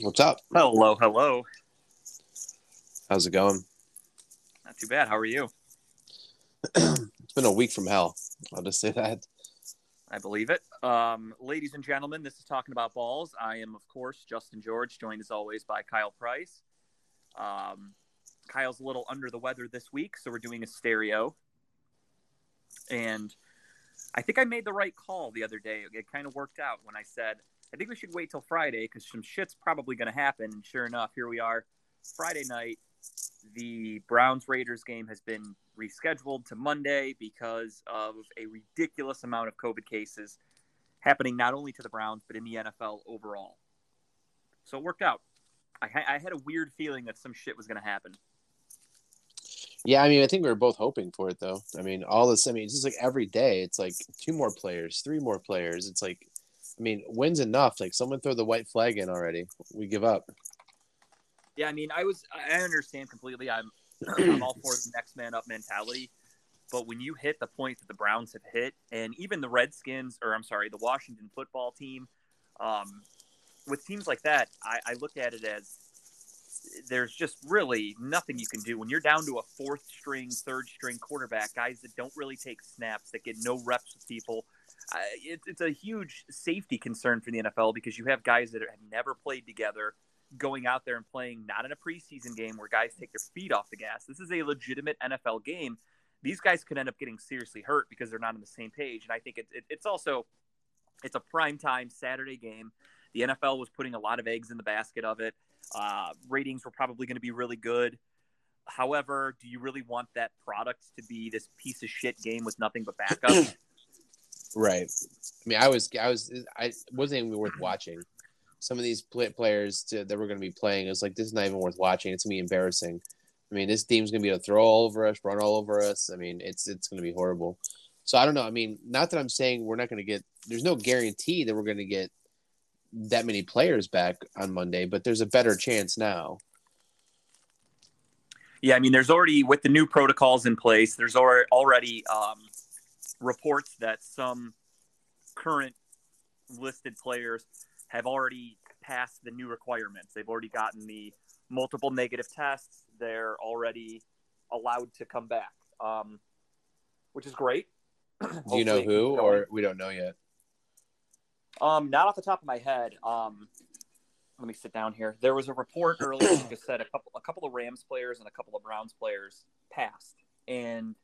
What's up? Hello, hello. How's it going? Not too bad. How are you? It's been a week from hell. I'll just say that. I believe it. Um, ladies and gentlemen, this is Talking About Balls. I am, of course, Justin George, joined as always by Kyle Price. Um, Kyle's a little under the weather this week, so we're doing a stereo. And I think I made the right call the other day. It kind of worked out when I said, I think we should wait till Friday because some shit's probably going to happen. And sure enough, here we are. Friday night, the Browns Raiders game has been rescheduled to Monday because of a ridiculous amount of COVID cases happening not only to the Browns, but in the NFL overall. So it worked out. I, I had a weird feeling that some shit was going to happen. Yeah, I mean, I think we were both hoping for it, though. I mean, all this, I mean, it's just like every day, it's like two more players, three more players. It's like, I mean, wins enough. Like, someone throw the white flag in already. We give up. Yeah, I mean, I was, I understand completely. I'm, I'm all for the next man up mentality. But when you hit the point that the Browns have hit, and even the Redskins, or I'm sorry, the Washington football team, um, with teams like that, I, I look at it as there's just really nothing you can do when you're down to a fourth string, third string quarterback, guys that don't really take snaps, that get no reps with people. Uh, it, it's a huge safety concern for the NFL because you have guys that have never played together going out there and playing not in a preseason game where guys take their feet off the gas. This is a legitimate NFL game. These guys could end up getting seriously hurt because they're not on the same page. And I think it, it, it's also it's a prime time Saturday game. The NFL was putting a lot of eggs in the basket of it. Uh, ratings were probably going to be really good. However, do you really want that product to be this piece of shit game with nothing but backup? right. I mean, I was, I was, I wasn't even worth watching. Some of these players to, that we're going to be playing is like this is not even worth watching. It's gonna be embarrassing. I mean, this team's gonna be able to throw all over us, run all over us. I mean, it's it's gonna be horrible. So I don't know. I mean, not that I'm saying we're not going to get. There's no guarantee that we're going to get that many players back on Monday, but there's a better chance now. Yeah, I mean, there's already with the new protocols in place. There's already um, reports that some current listed players have already passed the new requirements. They've already gotten the multiple negative tests. They're already allowed to come back, um, which is great. Do you know who, or we don't know yet? Um, not off the top of my head. Um, let me sit down here. There was a report earlier that said a couple, a couple of Rams players and a couple of Browns players passed, and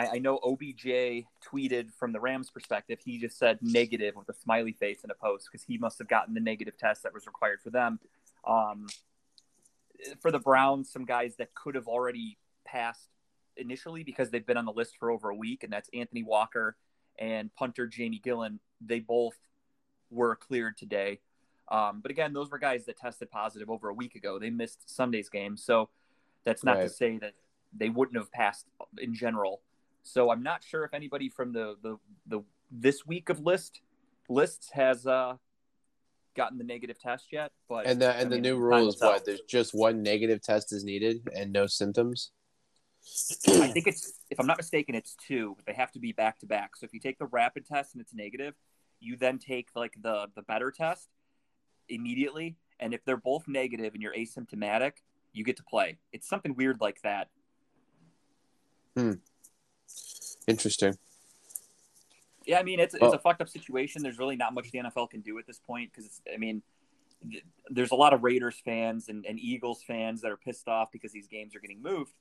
I, I know OBJ tweeted from the Rams' perspective. He just said negative with a smiley face in a post because he must have gotten the negative test that was required for them. Um, for the Browns, some guys that could have already passed initially because they've been on the list for over a week, and that's Anthony Walker and punter Jamie Gillan they both were cleared today. Um, but again, those were guys that tested positive over a week ago. They missed Sunday's game, so that's not right. to say that they wouldn't have passed in general. So I'm not sure if anybody from the the, the this week of list lists has uh, gotten the negative test yet. But and the and I the new rule is what? There's just one negative test is needed and no symptoms. I think it's if I'm not mistaken, it's two. They have to be back to back. So if you take the rapid test and it's negative, you then take like the the better test immediately and if they're both negative and you're asymptomatic you get to play it's something weird like that hmm interesting. Yeah i mean it's, it's a fucked up situation. There's really not much the nfl can do at this point because i mean there's a lot of raiders fans and, and eagles fans that are pissed off because these games are getting moved.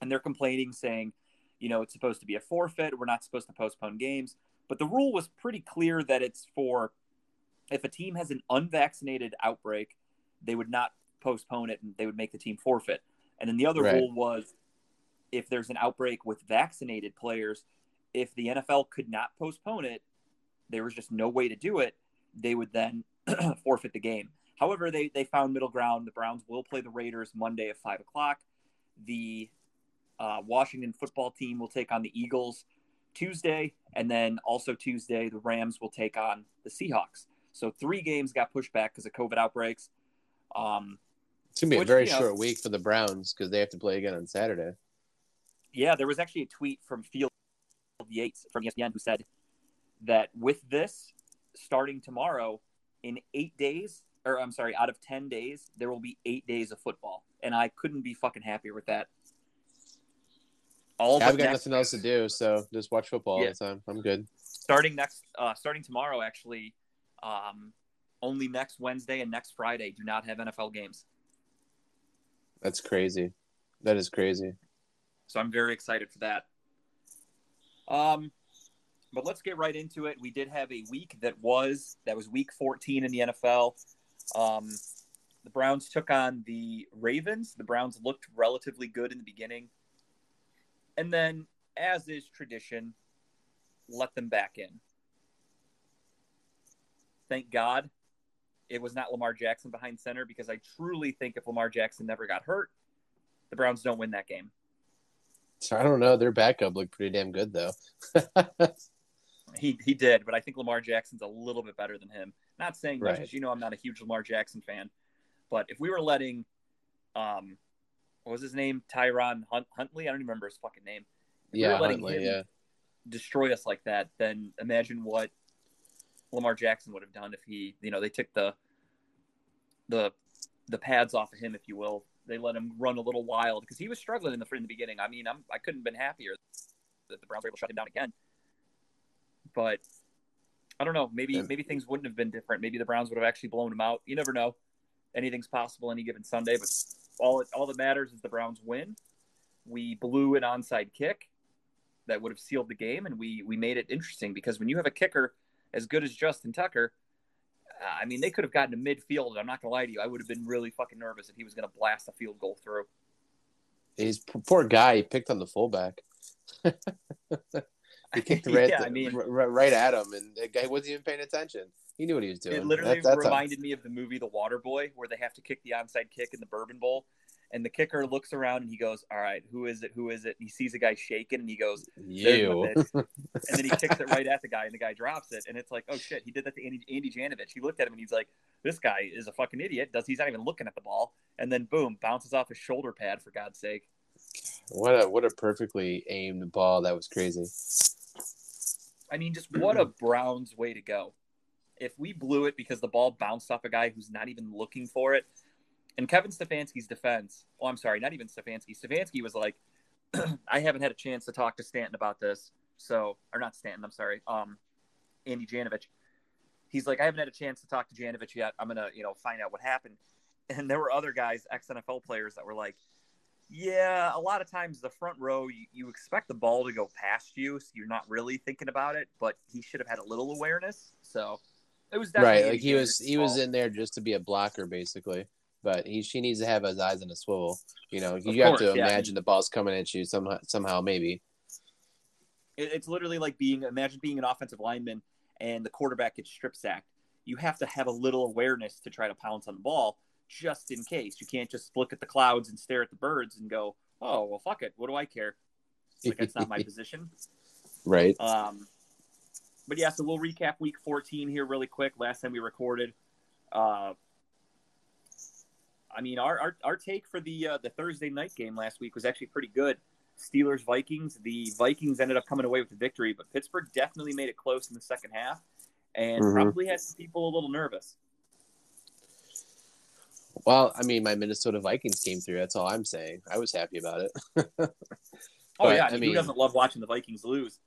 And they're complaining saying you know it's supposed to be a forfeit. We're not supposed to postpone games. But the rule was pretty clear that it's for if a team has an unvaccinated outbreak, they would not postpone it and they would make the team forfeit. And then the other right. rule was if there's an outbreak with vaccinated players, if the NFL could not postpone it, there was just no way to do it, they would then forfeit the game. However, they, they found middle ground. The Browns will play the Raiders Monday at 5 o'clock. The uh, Washington football team will take on the Eagles Tuesday, and then also Tuesday, the Rams will take on the Seahawks. So three games got pushed back because of COVID outbreaks. Um, it's gonna be which, a very short know, week for the Browns because they have to play again on Saturday. Yeah, there was actually a tweet from Field Yates from ESPN who said that with this starting tomorrow, in eight days, or I'm sorry, out of 10 days, there will be eight days of football. And I couldn't be fucking happier with that. All I've got nothing else to do, so just watch football Yeah. all the time. I'm good. starting next, uh, starting tomorrow, actually, um, only next Wednesday and next Friday do not have NFL games. That's crazy. That is crazy. So I'm very excited for that. Um, but let's get right into it. We did have a week that was that was week 14 in the NFL. Um, the Browns took on the Ravens. The Browns looked relatively good in the beginning, and then, as is tradition, let them back in. Thank God it was not Lamar Jackson behind center because I truly think if Lamar Jackson never got hurt, the Browns don't win that game. So I don't know. Their backup looked pretty damn good though. He he did, but I think Lamar Jackson's a little bit better than him. Not saying Right. as you know, I'm not a huge Lamar Jackson fan, but if we were letting, um, what was his name, Tyron Hunt- Huntley? I don't even remember his fucking name. If we yeah, were Huntley, him yeah. destroy us like that, then imagine what Lamar Jackson would have done if he, you know, they took the the the pads off of him, if you will. They let him run a little wild because he was struggling in the in the beginning. I mean, I'm I couldn't have been happier that the Browns were able to shut him down again. But I don't know. Maybe Yeah. maybe things wouldn't have been different. Maybe the Browns would have actually blown him out. You never know. Anything's possible any given Sunday. But all it, all that matters is the Browns win. We blew an onside kick that would have sealed the game, and we we made it interesting because when you have a kicker as good as Justin Tucker, I mean they could have gotten to midfield. I'm not gonna lie to you, I would have been really fucking nervous if he was gonna blast a field goal through. He's poor guy. He picked on the fullback. he kicked right, yeah, I mean, right, right at him, and the guy wasn't even paying attention. He knew what he was doing. It literally That- that's a- reminded me of the movie The Water Boy, where they have to kick the onside kick in the Bourbon Bowl, and the kicker looks around and he goes, "All right, who is it? Who is it?" And he sees a guy shaking, and he goes, "There's you. and then he kicks it right at the guy, and the guy drops it, and it's like, "Oh shit!" He did that to Andy, Andy Janovich. He looked at him and he's like, "This guy is a fucking idiot. Does he's not even looking at the ball?" And then boom, bounces off his shoulder pad for God's sake. What a what a perfectly aimed ball. That was crazy. I mean, just what a Browns way to go. If we blew it because the ball bounced off a guy who's not even looking for it, and Kevin Stefanski's defense, oh, I'm sorry, not even Stefanski. Stefanski was like, I haven't had a chance to talk to Stanton about this. So, or not Stanton, I'm sorry, um, Andy Janovich. He's like, I haven't had a chance to talk to Janovich yet. I'm going to, you know, find out what happened. And there were other guys, ex NFL players, that were like, yeah, a lot of times the front row, you, you expect the ball to go past you, so you're not really thinking about it. But he should have had a little awareness. So it was definitely Right, like he was he was in there just to be a blocker, basically. But he she needs to have his eyes on a swivel. You know, Of you have course, to yeah. imagine the ball's coming at you somehow. Somehow, maybe. It- It's literally like being imagine being an offensive lineman and the quarterback gets strip sacked. You have to have a little awareness to try to pounce on the ball just in case. You can't just look at the clouds and stare at the birds and go, "Oh well, fuck it. What do I care?" Like that's not my position. Right. Um, but yeah, so we'll recap week 14 here really quick. Last time we recorded. Uh, I mean, our, our, our take for the uh, the Thursday night game last week was actually pretty good. Steelers Vikings. The Vikings ended up coming away with the victory, but Pittsburgh definitely made it close in the second half, and Mhm. probably had some people a little nervous. Well, I mean, my Minnesota Vikings came through. That's all I'm saying. I was happy about it. Oh yeah, I mean, who doesn't love watching the Vikings lose?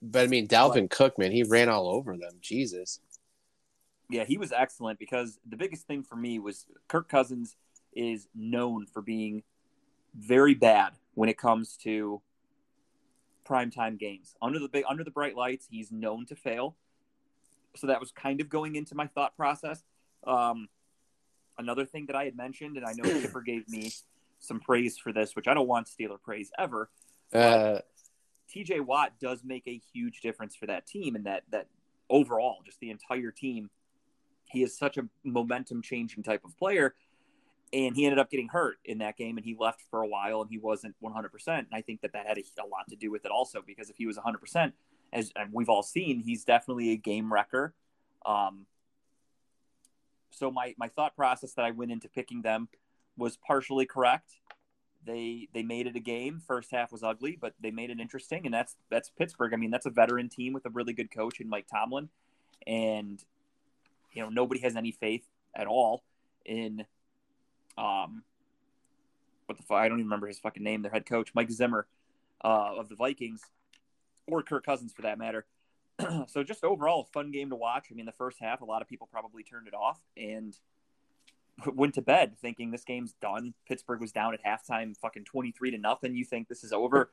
But I mean, Dalvin Cook, man, he ran all over them. Jesus. Yeah, he was excellent because the biggest thing for me was Kirk Cousins is known for being very bad when it comes to primetime games. Under the big under the bright lights, he's known to fail. So that was kind of going into my thought process. Um, another thing that I had mentioned, and I know Chipper gave me some praise for this, which I don't want Steeler praise ever. Uh, TJ Watt does make a huge difference for that team and that that overall, just the entire team. He is such a momentum changing type of player. And he ended up getting hurt in that game and he left for a while and he wasn't 100%. And I think that that had a, a lot to do with it also because if he was 100%, as we've all seen, he's definitely a game wrecker. Um, so my, my thought process that I went into picking them was partially correct they they made it a game. First half was ugly, but they made it interesting, and that's that's Pittsburgh. I mean, that's a veteran team with a really good coach in Mike Tomlin, and you know nobody has any faith at all in um what the fuck I don't even remember his fucking name, their head coach, Mike Zimmer uh, of the Vikings, or Kirk Cousins for that matter. so just overall a fun game to watch. I mean, the first half, a lot of people probably turned it off and went to bed thinking this game's done. Pittsburgh was down at halftime, fucking 23 to nothing. You think this is over.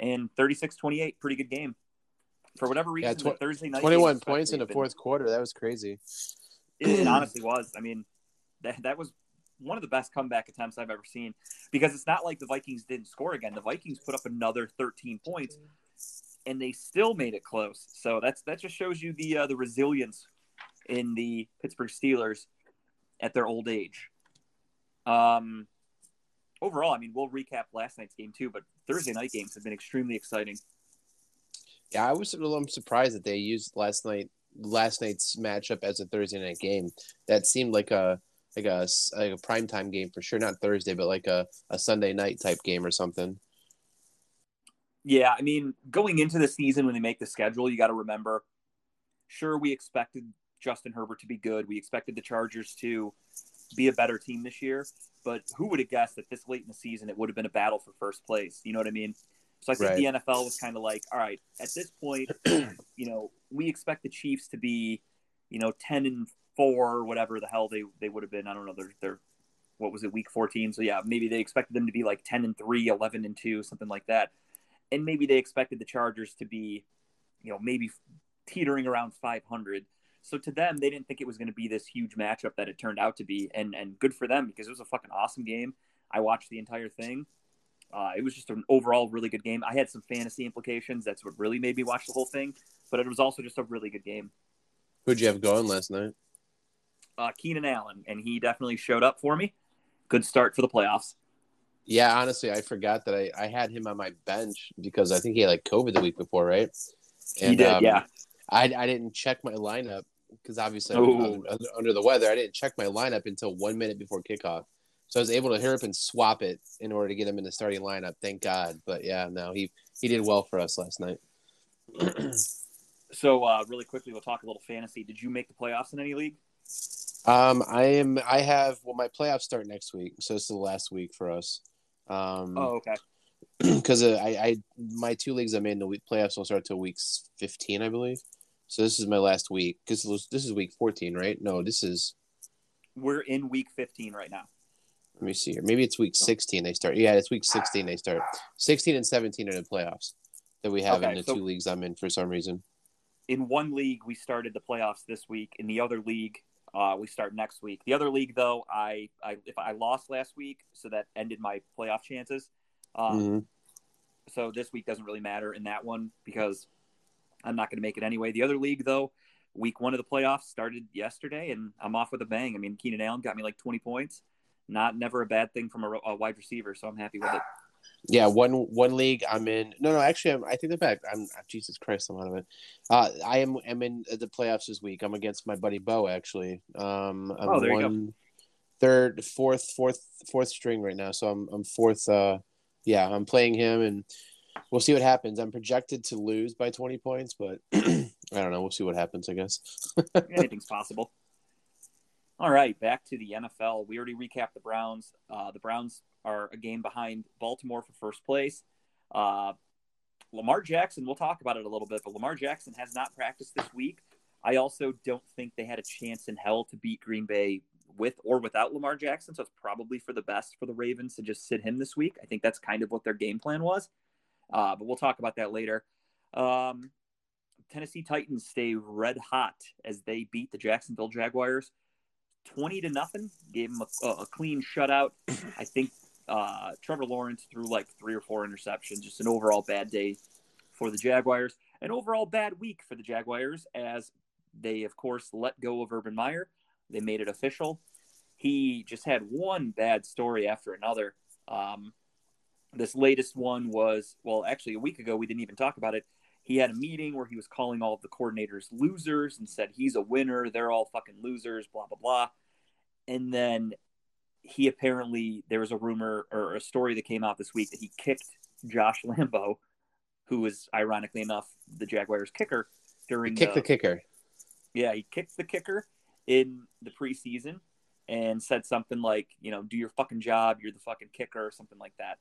And 36 28, pretty good game. For whatever reason, yeah, tw- Thursday night. 21 points in the fourth quarter. That was crazy. It, it honestly was. I mean, that, that was one of the best comeback attempts I've ever seen because it's not like the Vikings didn't score again. The Vikings put up another 13 points and they still made it close. So that's that just shows you the uh, the resilience in the Pittsburgh Steelers at their old age. Um, overall, I mean, we'll recap last night's game too, but Thursday night games have been extremely exciting. Yeah, I was a little surprised that they used last night last night's matchup as a Thursday night game. That seemed like a like a like a primetime game for sure, not Thursday, but like a, a Sunday night type game or something. Yeah, I mean, going into the season when they make the schedule, you got to remember. Sure, we expected Justin Herbert to be good. We expected the Chargers to be a better team this year, but who would have guessed that this late in the season it would have been a battle for first place? You know what I mean? So I think right. the NFL was kind of like, all right, at this point, you know, we expect the Chiefs to be, you know, ten and four, whatever the hell they they would have been. I don't know. They're they're what was it, week fourteen? So yeah, maybe they expected them to be like ten and three, 11 and two, something like that and maybe they expected the Chargers to be, you know, maybe teetering around 500. So to them, they didn't think it was going to be this huge matchup that it turned out to be, and and good for them because it was a fucking awesome game. I watched the entire thing. Uh, it was just an overall really good game. I had some fantasy implications. That's what really made me watch the whole thing. But it was also just a really good game. Who'd you have going last night? Uh, Keenan Allen, and he definitely showed up for me. Good start for the playoffs. Yeah, honestly, I forgot that I, I had him on my bench because I think he had like COVID the week before, right? And, he did, um, yeah. I, I didn't check my lineup because obviously I'm under the weather. I didn't check my lineup until one minute before kickoff. So I was able to hurry up and swap it in order to get him in the starting lineup. Thank God. But yeah, no, he, he did well for us last night. so uh, really quickly, we'll talk a little fantasy. Did you make the playoffs in any league? Um, I am. I have. Well, my playoffs start next week, so this is the last week for us. Um, oh, okay. Because uh, I, I, my two leagues I'm in, the week playoffs will start till week 15, I believe. So this is my last week because this is week 14, right? No, this is. We're in week 15 right now. Let me see here. Maybe it's week 16 they start. Yeah, it's week 16 they start. 16 and 17 are the playoffs that we have okay, in the so two leagues I'm in for some reason. In one league, we started the playoffs this week. In the other league, uh, we start next week. The other league, though, I, I if I lost last week, so that ended my playoff chances. Um, mm-hmm. So this week doesn't really matter in that one because I'm not going to make it anyway. The other league, though, week one of the playoffs started yesterday, and I'm off with a bang. I mean, Keenan Allen got me like 20 points. Not never a bad thing from a, a wide receiver, so I'm happy with it. Yeah, one one league I'm in. No, no, actually, I'm, I think the back. I'm Jesus Christ, I'm out of it. Uh, I am am in the playoffs this week. I'm against my buddy Bo. Actually, um, I'm oh, there one, you go. Third, fourth, fourth, fourth string right now. So I'm I'm fourth. Uh, yeah, I'm playing him, and we'll see what happens. I'm projected to lose by 20 points, but I don't know. We'll see what happens. I guess anything's possible. All right, back to the NFL. We already recapped the Browns. Uh, the Browns are a game behind Baltimore for first place. Uh, Lamar Jackson, we'll talk about it a little bit, but Lamar Jackson has not practiced this week. I also don't think they had a chance in hell to beat Green Bay with or without Lamar Jackson. So it's probably for the best for the Ravens to just sit him this week. I think that's kind of what their game plan was. Uh, but we'll talk about that later. Um, Tennessee Titans stay red hot as they beat the Jacksonville Jaguars 20 to nothing. Gave him a, a clean shutout. I think uh, Trevor Lawrence threw like three or four interceptions. Just an overall bad day for the Jaguars. An overall bad week for the Jaguars as they, of course, let go of Urban Meyer. They made it official. He just had one bad story after another. Um, this latest one was, well, actually, a week ago, we didn't even talk about it. He had a meeting where he was calling all of the coordinators losers and said he's a winner. They're all fucking losers, blah, blah, blah. And then he apparently there was a rumor or a story that came out this week that he kicked Josh Lambo, who was ironically enough the Jaguars kicker during he kicked the, the kicker. Yeah, he kicked the kicker in the preseason, and said something like, you know, do your fucking job, you're the fucking kicker, or something like that.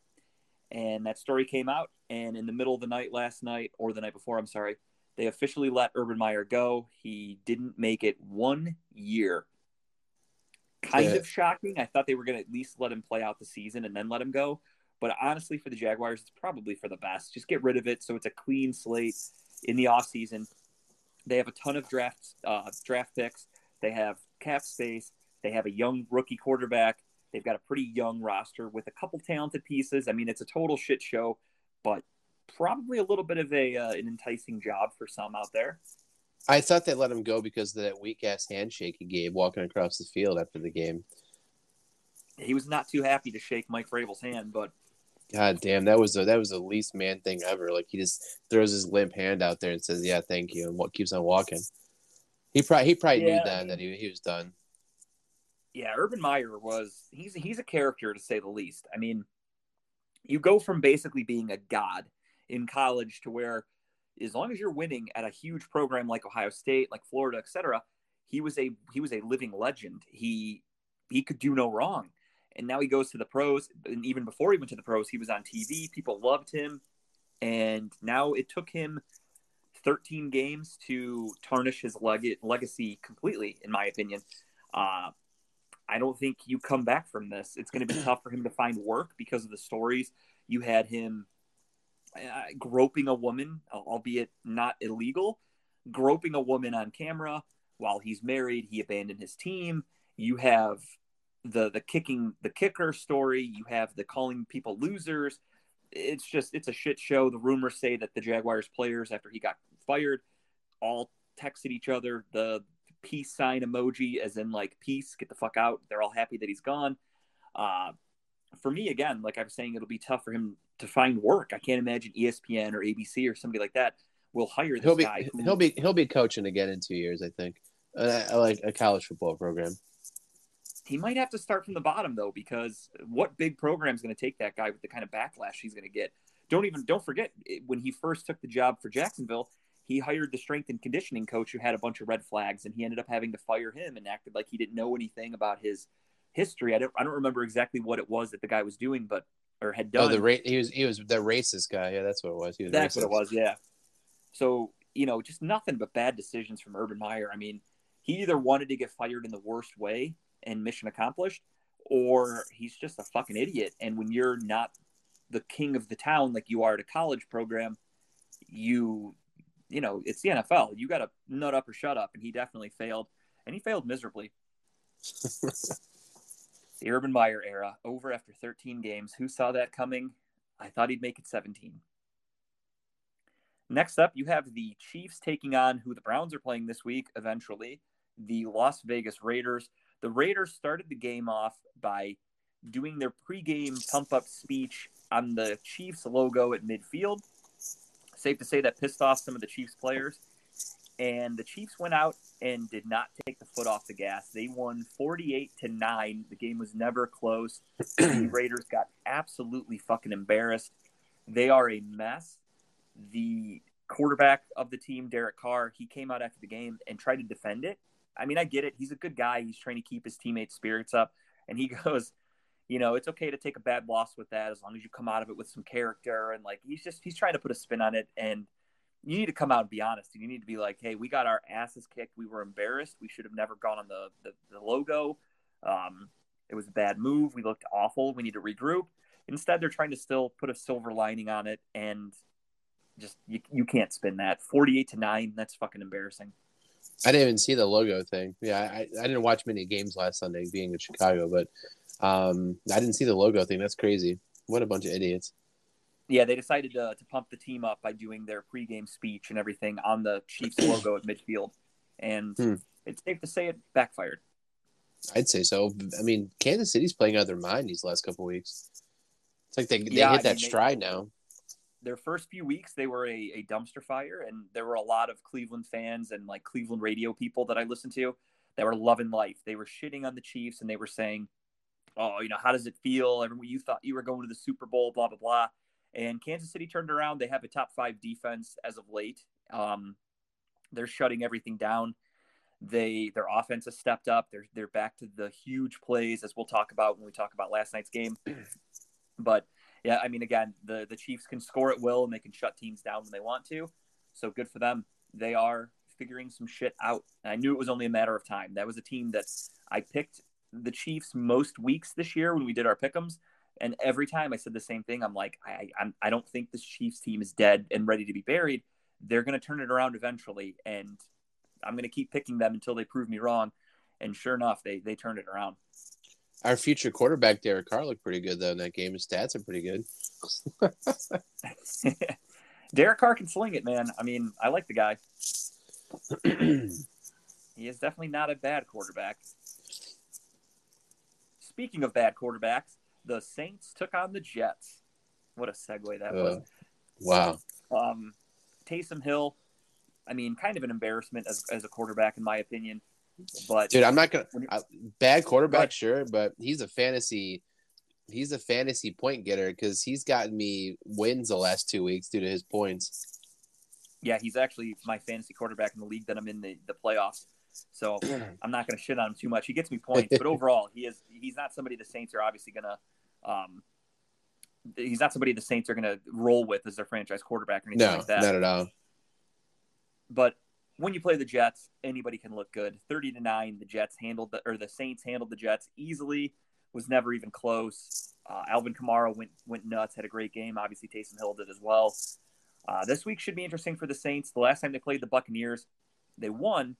And that story came out, and in the middle of the night last night, or the night before, I'm sorry, they officially let Urban Meyer go. He didn't make it one year. Kind yeah. of shocking. I thought they were going to at least let him play out the season and then let him go. But honestly, for the Jaguars, it's probably for the best. Just get rid of it so it's a clean slate in the offseason. They have a ton of draft uh, draft picks. They have cap space. They have a young rookie quarterback. They've got a pretty young roster with a couple talented pieces. I mean, it's a total shit show, but probably a little bit of a uh, an enticing job for some out there. I thought they let him go because of that weak ass handshake he gave walking across the field after the game. He was not too happy to shake Mike Vrabel's hand, but God damn, that was the that was the least man thing ever. Like he just throws his limp hand out there and says, "Yeah, thank you," and what keeps on walking. He probably he probably yeah, knew then that he he was done. Yeah, Urban Meyer was he's he's a character to say the least. I mean, you go from basically being a god in college to where as long as you're winning at a huge program like Ohio State, like Florida, etc., he was a he was a living legend. He he could do no wrong. And now he goes to the pros. And even before he went to the pros, he was on TV. People loved him. And now it took him 13 games to tarnish his leg- legacy completely, in my opinion. Uh, I don't think you come back from this. It's going to be tough for him to find work because of the stories. You had him uh, groping a woman, albeit not illegal, groping a woman on camera while he's married. He abandoned his team. You have the the kicking the kicker story. You have the calling people losers. It's just it's a shit show. The rumors say that the Jaguars players, after he got fired, all texted each other the peace sign emoji, as in like peace, get the fuck out. They're all happy that he's gone. Uh, for me, again, like I was saying, it'll be tough for him to find work. I can't imagine ESPN or ABC or somebody like that will hire this he'll be, guy. Who, he'll be he'll be coaching again in two years, I think, uh, like a college football program. He might have to start from the bottom though, because what big program is going to take that guy with the kind of backlash he's going to get? Don't even don't forget when he first took the job for Jacksonville, he hired the strength and conditioning coach who had a bunch of red flags, and he ended up having to fire him and acted like he didn't know anything about his history. I don't I don't remember exactly what it was that the guy was doing, but or had done. Oh, the ra- he was he was the racist guy. Yeah, that's what it was. was that's racist. what it was. Yeah. So you know, just nothing but bad decisions from Urban Meyer. I mean, he either wanted to get fired in the worst way and mission accomplished, or he's just a fucking idiot. And when you're not the king of the town like you are at a college program, you you know it's the NFL. You got to nut up or shut up, and he definitely failed, and he failed miserably. the Urban Meyer era over after 13 games. Who saw that coming? I thought he'd make it 17. Next up, you have the Chiefs taking on who the Browns are playing this week eventually, the Las Vegas Raiders. The Raiders started the game off by doing their pregame pump up speech on the Chiefs logo at midfield. Safe to say that pissed off some of the Chiefs players. And the Chiefs went out and did not take the foot off the gas. They won 48 to 9. The game was never close. the Raiders got absolutely fucking embarrassed. They are a mess. The quarterback of the team, Derek Carr, he came out after the game and tried to defend it I mean, I get it. He's a good guy. He's trying to keep his teammates' spirits up. And he goes, you know, it's okay to take a bad loss with that as long as you come out of it with some character. And like, he's just, he's trying to put a spin on it. And you need to come out and be honest. and You need to be like, hey, we got our asses kicked. We were embarrassed. We should have never gone on the, the, the logo. Um, it was a bad move. We looked awful. We need to regroup. Instead, they're trying to still put a silver lining on it. And just, you, you can't spin that. 48 to 9. That's fucking embarrassing. I didn't even see the logo thing. Yeah, I, I didn't watch many games last Sunday being in Chicago, but um, I didn't see the logo thing. That's crazy. What a bunch of idiots. Yeah, they decided to, to pump the team up by doing their pregame speech and everything on the Chiefs logo at midfield. And hmm. it's safe to say it backfired. I'd say so. I mean, Kansas City's playing out of their mind these last couple weeks. It's like they, they yeah, hit I that mean, stride they, now their first few weeks they were a, a dumpster fire and there were a lot of cleveland fans and like cleveland radio people that i listened to that were loving life they were shitting on the chiefs and they were saying oh you know how does it feel everyone you thought you were going to the super bowl blah blah blah and kansas city turned around they have a top five defense as of late um, they're shutting everything down They their offense has stepped up. They're they're back to the huge plays as we'll talk about when we talk about last night's game. But yeah, I mean, again, the the Chiefs can score at will and they can shut teams down when they want to. So good for them. They are figuring some shit out. And I knew it was only a matter of time. That was a team that I picked the Chiefs most weeks this year when we did our pickums. And every time I said the same thing, I'm like, I, I'm, I don't think this Chiefs team is dead and ready to be buried. They're going to turn it around eventually, and I'm going to keep picking them until they prove me wrong. And sure enough, they they turned it around. Our future quarterback Derek Carr looked pretty good though in that game. His stats are pretty good. Derek Carr can sling it, man. I mean, I like the guy. he is definitely not a bad quarterback. Speaking of bad quarterbacks, the Saints took on the Jets. What a segue that was. Uh, wow. Um, Taysom Hill, I mean, kind of an embarrassment as, as a quarterback, in my opinion. But Dude, I'm not gonna I, bad quarterback, Right. sure, but he's a fantasy. He's a fantasy point getter because he's gotten me wins the last two weeks due to his points. yeah, he's actually my fantasy quarterback in the league that I'm in the, the playoffs. So I'm not going to shit on him too much. He gets me points, but overall, he is he's not somebody the Saints are obviously going to. Um, he's not somebody the Saints are going to roll with as their franchise quarterback or anything No, like that. not at all. But when you play the Jets, anybody can look good. Thirty to nine, the Jets handled the or the Saints handled the Jets easily. Was never even close. Uh, Alvin Kamara went went nuts. Had a great game. Obviously, Taysom Hill did as well. Uh, this week should be interesting for the Saints. The last time they played the Buccaneers, they won.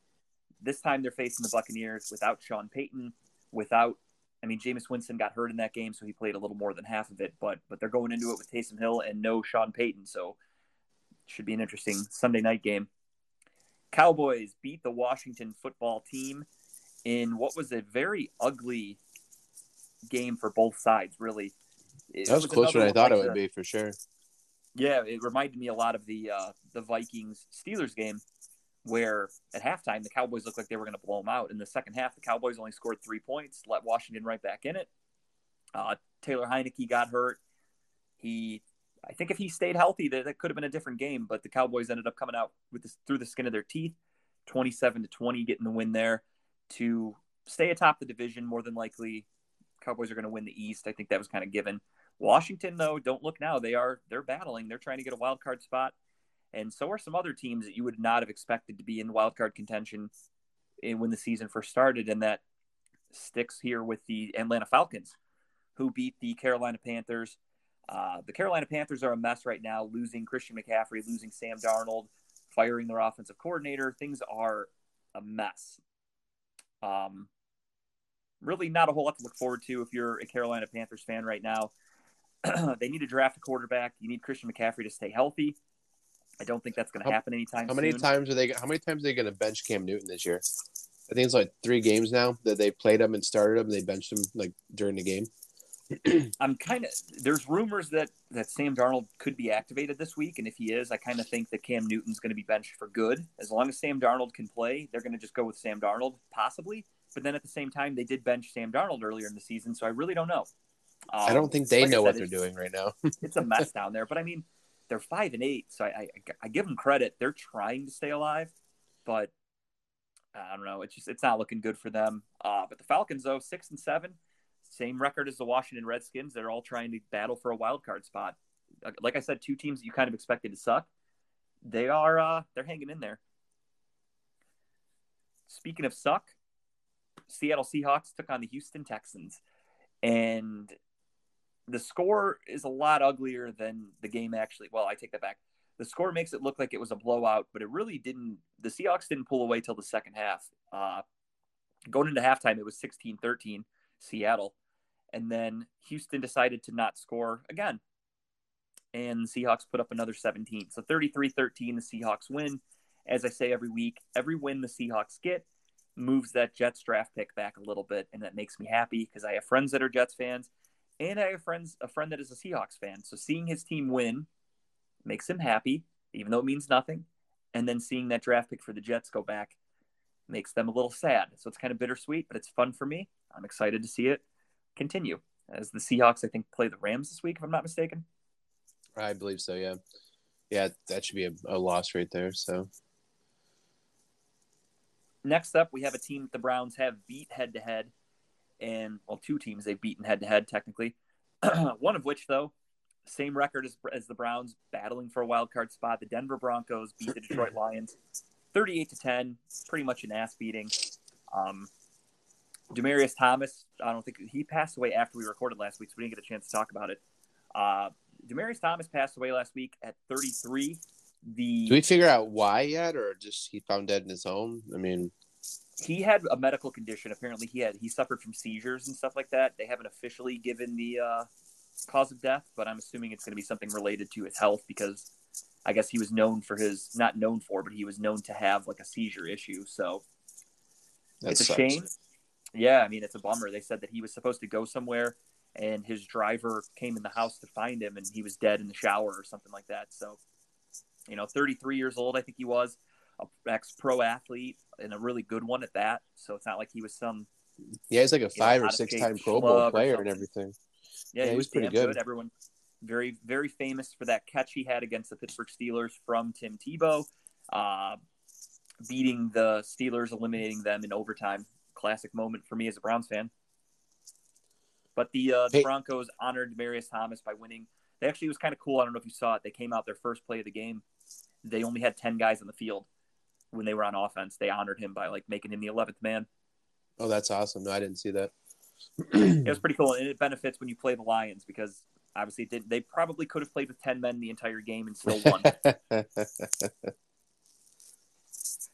This time they're facing the Buccaneers without Sean Payton, without. I mean, Jameis Winston got hurt in that game, so he played a little more than half of it. But but they're going into it with Taysom Hill and no Sean Payton, so should be an interesting Sunday night game. Cowboys beat the Washington football team in what was a very ugly game for both sides, really. It That was closer than I thought it would the- be for sure. Yeah, it reminded me a lot of the uh, the Vikings Steelers game, where at halftime the Cowboys looked like they were going to blow them out. In the second half, the Cowboys only scored three points, let Washington right back in it. Uh, Taylor Heinicke got hurt. He, I think, if he stayed healthy, that, that could have been a different game. But the Cowboys ended up coming out with this through the skin of their teeth, twenty-seven to twenty, getting the win there to stay atop the division. More than likely, Cowboys are going to win the East. I think that was kind of given. Washington, though, don't look now. They are they're battling. They're trying to get a wild card spot, and so are some other teams that you would not have expected to be in wild card contention when the season first started. And that sticks here with the Atlanta Falcons, who beat the Carolina Panthers. Uh, the Carolina Panthers are a mess right now, losing Christian McCaffrey, losing Sam Darnold, firing their offensive coordinator. Things are a mess. Um, really, not a whole lot to look forward to if you're a Carolina Panthers fan right now. they need to draft a quarterback. You need Christian McCaffrey to stay healthy. I don't think that's going to happen anytime How many soon. times are they? How many times are they going to bench Cam Newton this year? I think it's like three games now that they played him and started him. And they benched him like during the game. I'm kind of there's rumors that that Sam Darnold could be activated this week, and if he is, I kind of think that Cam Newton's going to be benched for good. As long as Sam Darnold can play, they're going to just go with Sam Darnold, possibly. But then at the same time, they did bench Sam Darnold earlier in the season, so I really don't know. Um, I don't think they like know said, what they're doing right now. it's a mess down there. But I mean, they're five and eight, so I, I, I give them credit. They're trying to stay alive, but I don't know. It's just it's not looking good for them. Uh, but the Falcons, though, six and seven, same record as the Washington Redskins. They're all trying to battle for a wild card spot. Like- I said, two teams that you kind of expected to suck. They are uh, they're hanging in there. Speaking of suck, Seattle Seahawks took on the Houston Texans, and the score is a lot uglier than the game actually. Well, I take that back. The score makes it look like it was a blowout, but it really didn't. The Seahawks didn't pull away till the second half. Uh, going into halftime, it was 16 13 Seattle. And then Houston decided to not score again. And the Seahawks put up another 17. So 33 13, the Seahawks win. As I say every week, every win the Seahawks get moves that Jets draft pick back a little bit. And that makes me happy because I have friends that are Jets fans and I have friends a friend that is a Seahawks fan. So seeing his team win makes him happy, even though it means nothing. And then seeing that draft pick for the Jets go back makes them a little sad. So it's kind of bittersweet, but it's fun for me. I'm excited to see it continue. As the Seahawks, I think, play the Rams this week, if I'm not mistaken. I believe so. Yeah, yeah, that should be a, a loss right there. So Next up, we have a team that the Browns have beat head to head, and well, two teams they've beaten head to head technically. One of which, though, same record as, as the Browns, battling for a wild card spot. The Denver Broncos beat the Detroit Lions, thirty-eight to ten, pretty much an ass beating. Um, Demaryius Thomas, I don't think he passed away after we recorded last week, so we didn't get a chance to talk about it. Uh, Demaryius Thomas passed away last week at 33. The Do we figure out why yet, or just he found dead in his home? I mean, he had a medical condition. Apparently, he had he suffered from seizures and stuff like that. They haven't officially given the uh, cause of death, but I'm assuming it's going to be something related to his health because I guess he was known for his not known for, but he was known to have like a seizure issue. So that it's a shame. Yeah, I mean it's a bummer. They said that he was supposed to go somewhere, and his driver came in the house to find him, and he was dead in the shower or something like that. So, you know, 33 years old, I think he was, ex pro athlete and a really good one at that. So it's not like he was some. Yeah, he's like a know, five or out of six time Pro Bowl player and everything. Yeah, Yeah, he he was was pretty damn good. Everyone very very famous for that catch he had against the Pittsburgh Steelers from Tim Tebow, uh, beating the Steelers, eliminating them in overtime. Classic moment for me as a Browns fan. But the, uh, the Hey. Broncos honored Marius Thomas by winning. They actually it was kind of cool. I don't know if you saw it. They came out their first play of the game. They only had ten guys on the field when they were on offense. They honored him by like making him the eleventh man. Oh, that's awesome. No, I didn't see that. It was pretty cool, and it benefits when you play the Lions because obviously they, they probably could have played with ten men the entire game and still won.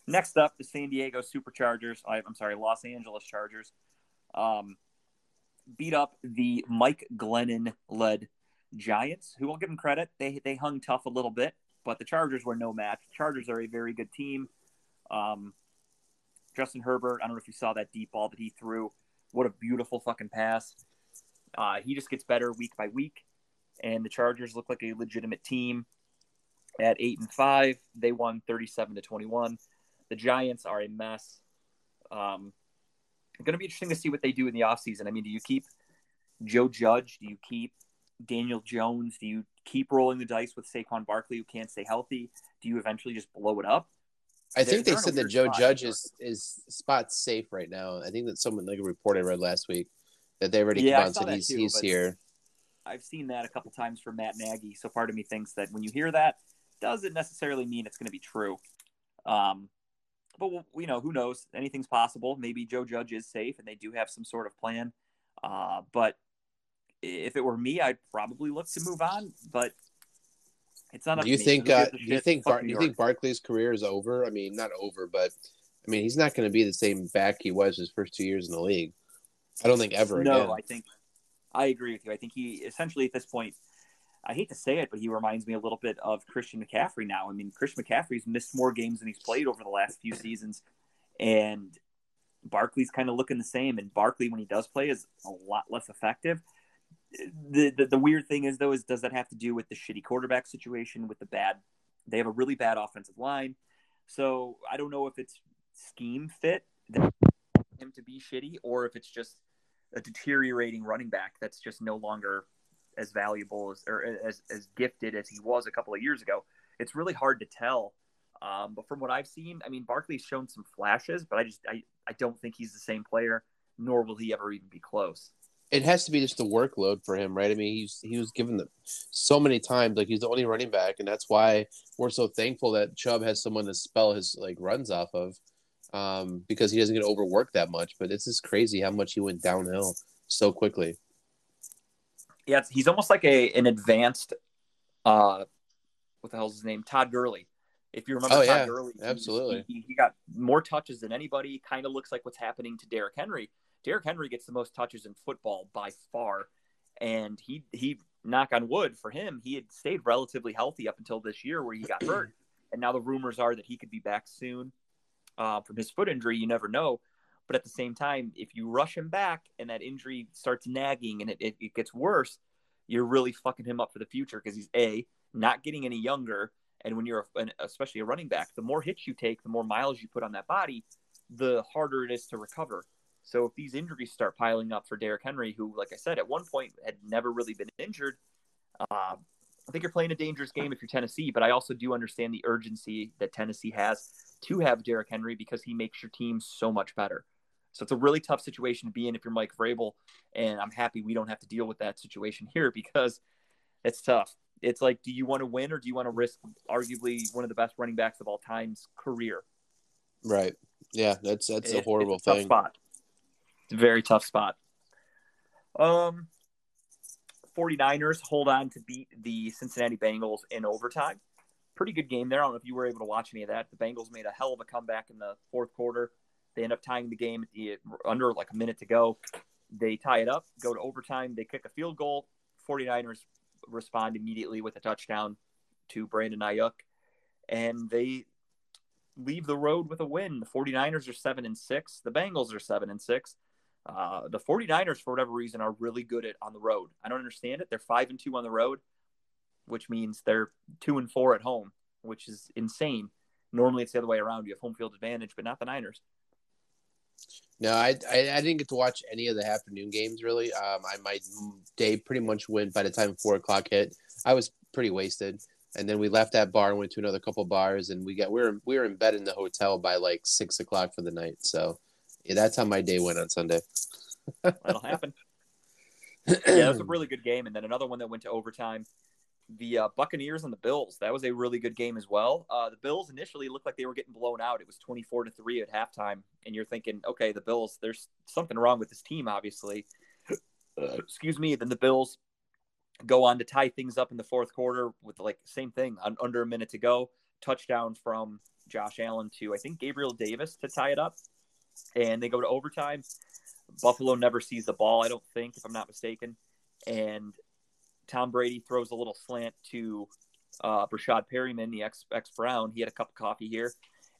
Next up, the San Diego Superchargers. I, I'm sorry, Los Angeles Chargers. Um, beat up the Mike Glennon led Giants, who will give them credit. They they hung tough a little bit, but the Chargers were no match. Chargers are a very good team. Um, Justin Herbert, I don't know if you saw that deep ball that he threw. What a beautiful fucking pass. Uh, he just gets better week by week, and the Chargers look like a legitimate team. At eight and five, they won thirty-seven to twenty-one. The Giants are a mess. Um, it's going to be interesting to see what they do in the offseason. I mean, do you keep Joe Judge? Do you keep Daniel Jones? Do you keep rolling the dice with Saquon Barkley, who can't stay healthy? Do you eventually just blow it up? I think they they're in a said that Joe spot, Judge is is spot safe right now. I think that someone like a report I read last week that they already Yeah, come I out and saw said that he's too, he's here. I've seen that a couple times from Matt Nagy. So part of me thinks that when you hear that, doesn't necessarily mean it's going to be true. Um, but we'll- you know, who knows? Anything's possible. Maybe Joe Judge is safe, and they do have some sort of plan. Uh, but if it were me, I'd probably look to move on. But it's not. Do you think? Uh, do you think? Bar- do you think Barkley's career is over? I mean, not over, but I mean, he's not going to be the same back he was his first two years in the league. I don't think ever no, again. I think I agree with you. I think he essentially at this point, I hate to say it, but he reminds me a little bit of Christian McCaffrey now. I mean, Christian McCaffrey's missed more games than he's played over the last few seasons, and Barkley's kind of looking the same. And Barkley, when he does play, is a lot less effective. The, the weird thing is though is does that have to do with the shitty quarterback situation with the bad? They have a really bad offensive line, so I don't know if it's scheme fit that him to be shitty or if it's just a deteriorating running back that's just no longer as valuable as or as as gifted as he was a couple of years ago. It's really hard to tell. Um, but from what I've seen, I mean, Barkley's shown some flashes, but I just I, I don't think he's the same player, nor will he ever even be close. It has to be just the workload for him, right? I mean, he's he was given the so many times, like he's the only running back, and that's why we're so thankful that Chubb has someone to spell his like runs off of, um, because he doesn't get overworked that much. But it's just crazy how much he went downhill so quickly. Yeah, he's almost like a an advanced, uh, what the hell's his name? Todd Gurley. If you remember Oh, Todd yeah, Gurley, he- absolutely. he, he got more touches than anybody. Kind of looks like what's happening to Derrick Henry. Derrick Henry gets the most touches in football by far, and he he knock on wood for him, he had stayed relatively healthy up until this year where he got hurt, and now the rumors are that he could be back soon uh, from his foot injury. You never know. But at the same time, if you rush him back and that injury starts nagging and it, it, it gets worse, you're really fucking him up for the future because he's a not getting any younger, and when you're a, especially a running back, the more hits you take, the more miles you put on that body, the harder it is to recover. So if these injuries start piling up for Derrick Henry, who, like I said, at one point had never really been injured, uh, I think you're playing a dangerous game if you're Tennessee, but I also do understand the urgency that Tennessee has to have Derrick Henry because he makes your team so much better. So it's a really tough situation to be in if you're Mike Vrabel, and I'm happy we don't have to deal with that situation here because it's tough. It's like, do you want to win or do you want to risk arguably one of the best running backs of all time's career? Right. Yeah, that's that's It- a horrible a tough thing. spot. Very tough spot. Um, 49ers hold on to beat the Cincinnati Bengals in overtime. Pretty good game there. I don't know if you were able to watch any of that. The Bengals made a hell of a comeback in the fourth quarter. They end up tying the game under like a minute to go. They tie it up, go to overtime. They kick a field goal. 49ers respond immediately with a touchdown to Brandon Aiyuk, and they leave the road with a win. The 49ers are 7 and 6. The Bengals are 7 and 6. Uh, the 49ers, for whatever reason, are really good at on the road. I don't understand it. They're 5 and 2 on the road, which means they're 2 and 4 at home, which is insane. Normally it's the other way around. You have home field advantage, but not the Niners. No, I, I I didn't get to watch any of the afternoon games really. Um, I my day pretty much went by the time four o'clock hit. I was pretty wasted, and then we left that bar and went to another couple bars, and we got we were we were in bed in the hotel by like six o'clock for the night. So yeah, that's how my day went on Sunday. That'll happen. yeah, that was a really good game. And then another one that went to overtime. The uh, Buccaneers and the Bills. That was a really good game as well. Uh, the Bills initially looked like they were getting blown out. It was twenty-four to three at halftime, and you're thinking, okay, the Bills. There's something wrong with this team, obviously. Uh, excuse me. Then the Bills go on to tie things up in the fourth quarter with like same thing on under a minute to go. Touchdown from Josh Allen to I think Gabriel Davis to tie it up, and they go to overtime. Buffalo never sees the ball, I don't think, if I'm not mistaken. And Tom Brady throws a little slant to uh, Breshad Perriman, the ex ex Brown. He had a cup of coffee here,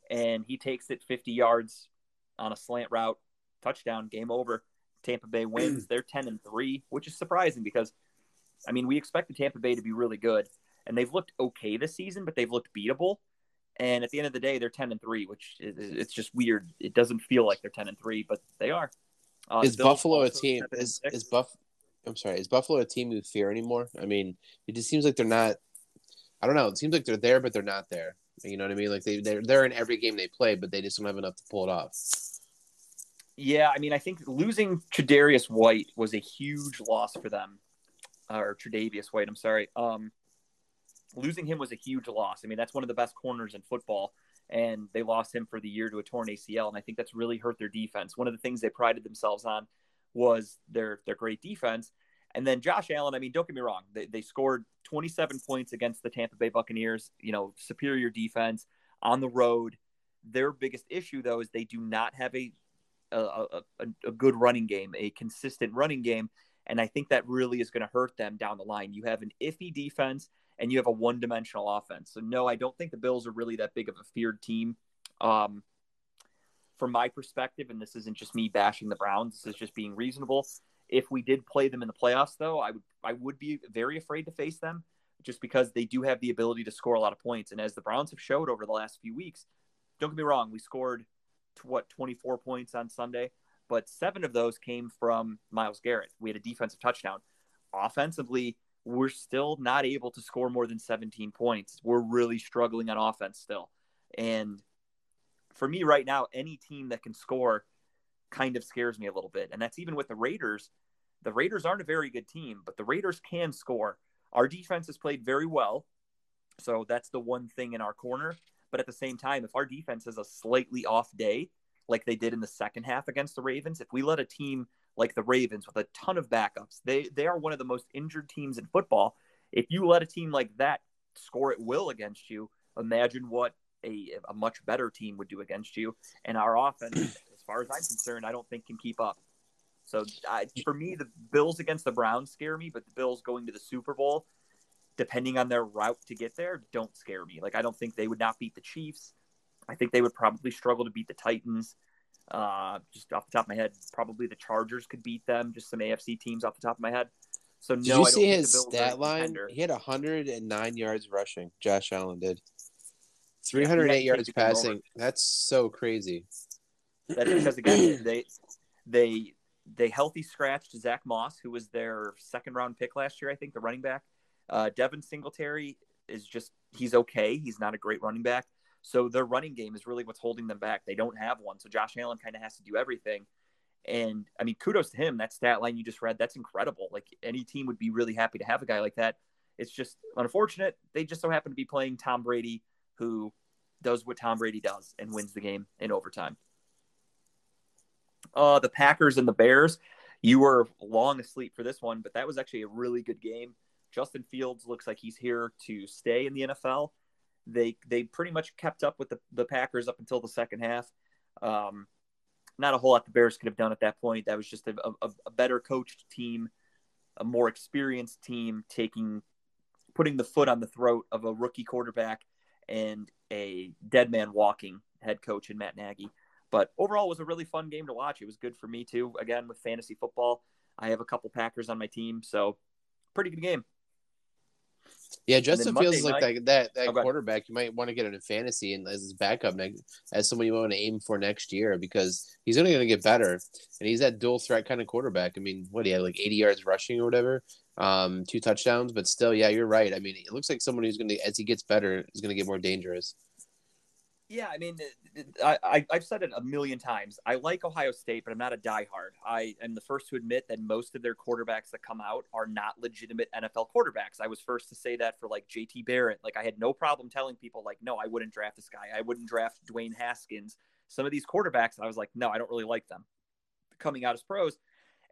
and he takes it 50 yards on a slant route, touchdown, game over. Tampa Bay wins. They're 10 and three, which is surprising because, I mean, we expected Tampa Bay to be really good, and they've looked okay this season, but they've looked beatable. And at the end of the day, they're 10 and three, which is, it's just weird. It doesn't feel like they're 10 and three, but they are. Uh, is Buffalo a team? Is is Buff? I'm sorry. Is Buffalo a team you fear anymore? I mean, it just seems like they're not. I don't know. It seems like they're there, but they're not there. You know what I mean? Like they they're they're in every game they play, but they just don't have enough to pull it off. Yeah, I mean, I think losing Tre'Davious White was a huge loss for them, or Tre'Davious White. I'm sorry. Um, losing him was a huge loss. I mean, that's one of the best corners in football, and they lost him for the year to a torn ACL, and I think that's really hurt their defense. One of the things they prided themselves on was their their great defense. And then Josh Allen, I mean, don't get me wrong, they, they scored 27 points against the Tampa Bay Buccaneers, you know, superior defense on the road. Their biggest issue, though, is they do not have a a, a, a good running game, a consistent running game. And I think that really is going to hurt them down the line. You have an iffy defense and you have a one dimensional offense. So, no, I don't think the Bills are really that big of a feared team. Um, from my perspective, and this isn't just me bashing the Browns, this is just being reasonable. If we did play them in the playoffs, though, I would I would be very afraid to face them just because they do have the ability to score a lot of points. And as the Browns have showed over the last few weeks, don't get me wrong, we scored what 24 points on Sunday, but seven of those came from Myles Garrett. We had a defensive touchdown. Offensively, we're still not able to score more than 17 points. We're really struggling on offense still. And for me right now, any team that can score kind of scares me a little bit. And that's even with the Raiders. The Raiders aren't a very good team, but the Raiders can score. Our defense has played very well. So that's the one thing in our corner. But at the same time, if our defense has a slightly off day, like they did in the second half against the Ravens, if we let a team like the Ravens with a ton of backups, they they are one of the most injured teams in football. If you let a team like that score at will against you, imagine what a, a much better team would do against you. And our offense, as far as I'm concerned, I don't think can keep up. So I, for me, the Bills against the Browns scare me, but the Bills going to the Super Bowl, depending on their route to get there, don't scare me. Like I don't think they would not beat the Chiefs. I think they would probably struggle to beat the Titans. Uh, just off the top of my head, probably the Chargers could beat them. Just some AFC teams off the top of my head. So no, Did I you see his the Bills are a stat line? contender. He had 109 yards rushing. Josh Allen did. 308 had yards to come over. passing. That's so crazy. That's because again they they they healthy scratched Zach Moss, who was their second round pick last year, I think, the running back. Uh, Devin Singletary is just he's okay. He's not a great running back. So their running game is really what's holding them back. They don't have one. So Josh Allen kind of has to do everything. And I mean, kudos to him. That stat line you just read, that's incredible. Like any team would be really happy to have a guy like that. It's just unfortunate. They just so happen to be playing Tom Brady, who does what Tom Brady does and wins the game in overtime. Uh, the Packers and the Bears. You were long asleep for this one, but that was actually a really good game. Justin Fields looks like he's here to stay in the NFL. They they pretty much kept up with the, the Packers up until the second half. Um, not a whole lot the Bears could have done at that point. That was just a, a, a better coached team, a more experienced team taking putting the foot on the throat of a rookie quarterback and a dead man walking head coach in Matt Nagy. But overall, it was a really fun game to watch. It was good for me too. Again, with fantasy football, I have a couple Packers on my team, so pretty good game. Yeah, Justin feels like that that, that oh, quarterback. You might want to get in fantasy and as his backup next, as someone you want to aim for next year because he's only going to get better, and he's that dual threat kind of quarterback. I mean, what do you have like eighty yards rushing or whatever, um, two touchdowns, but still, yeah, you're right. I mean, it looks like someone who's going to, as he gets better, is going to get more dangerous. Yeah, I mean, I, I have said it a million times. I like Ohio State, but I'm not a diehard. I am the first to admit that most of their quarterbacks that come out are not legitimate NFL quarterbacks. I was first to say that for like JT Barrett. Like I had no problem telling people like, no, I wouldn't draft this guy. I wouldn't draft Dwayne Haskins. Some of these quarterbacks, I was like, no, I don't really like them coming out as pros.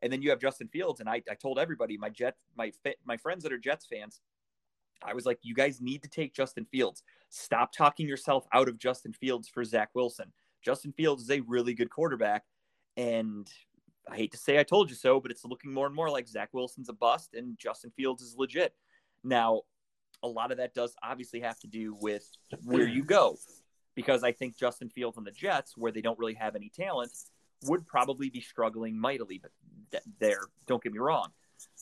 And then you have Justin Fields, and I, I told everybody, my Jet, my my friends that are Jets fans, I was like, you guys need to take Justin Fields. Stop talking yourself out of Justin Fields for Zach Wilson. Justin Fields is a really good quarterback. And I hate to say I told you so, but it's looking more and more like Zach Wilson's a bust and Justin Fields is legit. Now, a lot of that does obviously have to do with where you go, because I think Justin Fields and the Jets, where they don't really have any talent, would probably be struggling mightily. But there, don't get me wrong.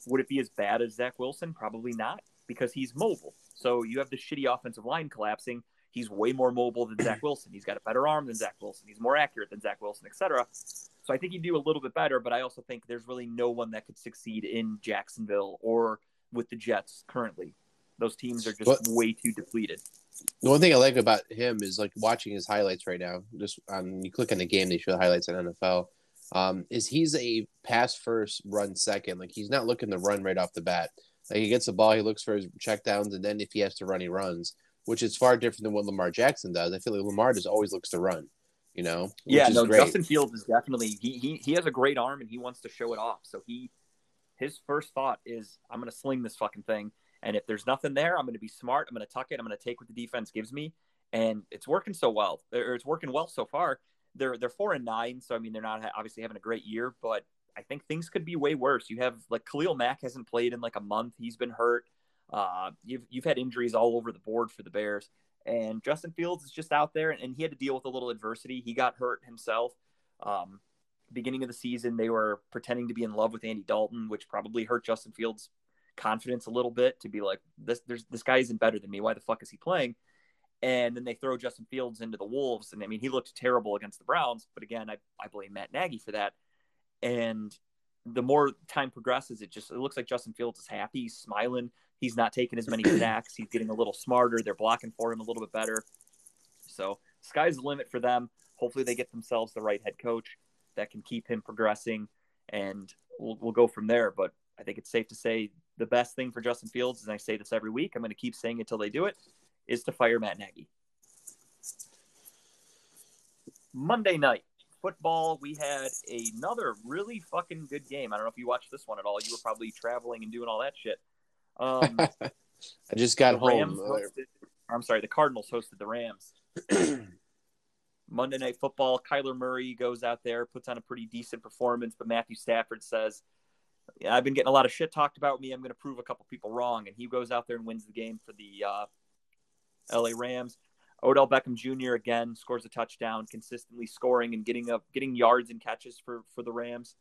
Would it be as bad as Zach Wilson? Probably not because he's mobile. So you have the shitty offensive line collapsing. He's way more mobile than Zach Wilson. He's got a better arm than Zach Wilson. He's more accurate than Zach Wilson, etc. So I think he'd do a little bit better, but I also think there's really no one that could succeed in Jacksonville or with the Jets currently. Those teams are just what, way too depleted. The one thing I like about him is like watching his highlights right now. Just um, you click on the game, they show the highlights on NFL. Um, is he's a pass first, run second. Like he's not looking to run right off the bat. Like he gets the ball, he looks for his checkdowns, and then if he has to run, he runs, which is far different than what Lamar Jackson does. I feel like Lamar just always looks to run. You know? Yeah, no. Great. Justin Fields is definitely he, he he has a great arm and he wants to show it off. So he his first thought is I'm going to sling this fucking thing, and if there's nothing there, I'm going to be smart. I'm going to tuck it. I'm going to take what the defense gives me, and it's working so well. Or it's working well so far. They're they're four and nine, so I mean they're not obviously having a great year, but I think things could be way worse. You have like Khalil Mack hasn't played in like a month. He's been hurt. Uh, you've you've had injuries all over the board for the Bears, and Justin Fields is just out there, and he had to deal with a little adversity. He got hurt himself. Um, beginning of the season, they were pretending to be in love with Andy Dalton, which probably hurt Justin Fields' confidence a little bit to be like, this there's this guy isn't better than me. Why the fuck is he playing? And then they throw Justin Fields into the Wolves, and I mean he looked terrible against the Browns. But again, I, I blame Matt Nagy for that. And the more time progresses, it just it looks like Justin Fields is happy, he's smiling. He's not taking as many sacks. He's getting a little smarter. They're blocking for him a little bit better. So sky's the limit for them. Hopefully, they get themselves the right head coach that can keep him progressing, and we'll, we'll go from there. But I think it's safe to say the best thing for Justin Fields, and I say this every week, I'm going to keep saying it until they do it, is to fire Matt Nagy. Monday night, football, we had another really fucking good game. I don't know if you watched this one at all. You were probably traveling and doing all that shit. Um, I just got home. Hosted, I'm sorry, the Cardinals hosted the Rams. Monday Night Football. Kyler Murray goes out there, puts on a pretty decent performance, but Matthew Stafford says, yeah, I've been getting a lot of shit talked about me. I'm going to prove a couple people wrong. And he goes out there and wins the game for the uh, LA Rams. Odell Beckham Jr. again scores a touchdown, consistently scoring and getting up, getting yards and catches for for the Rams.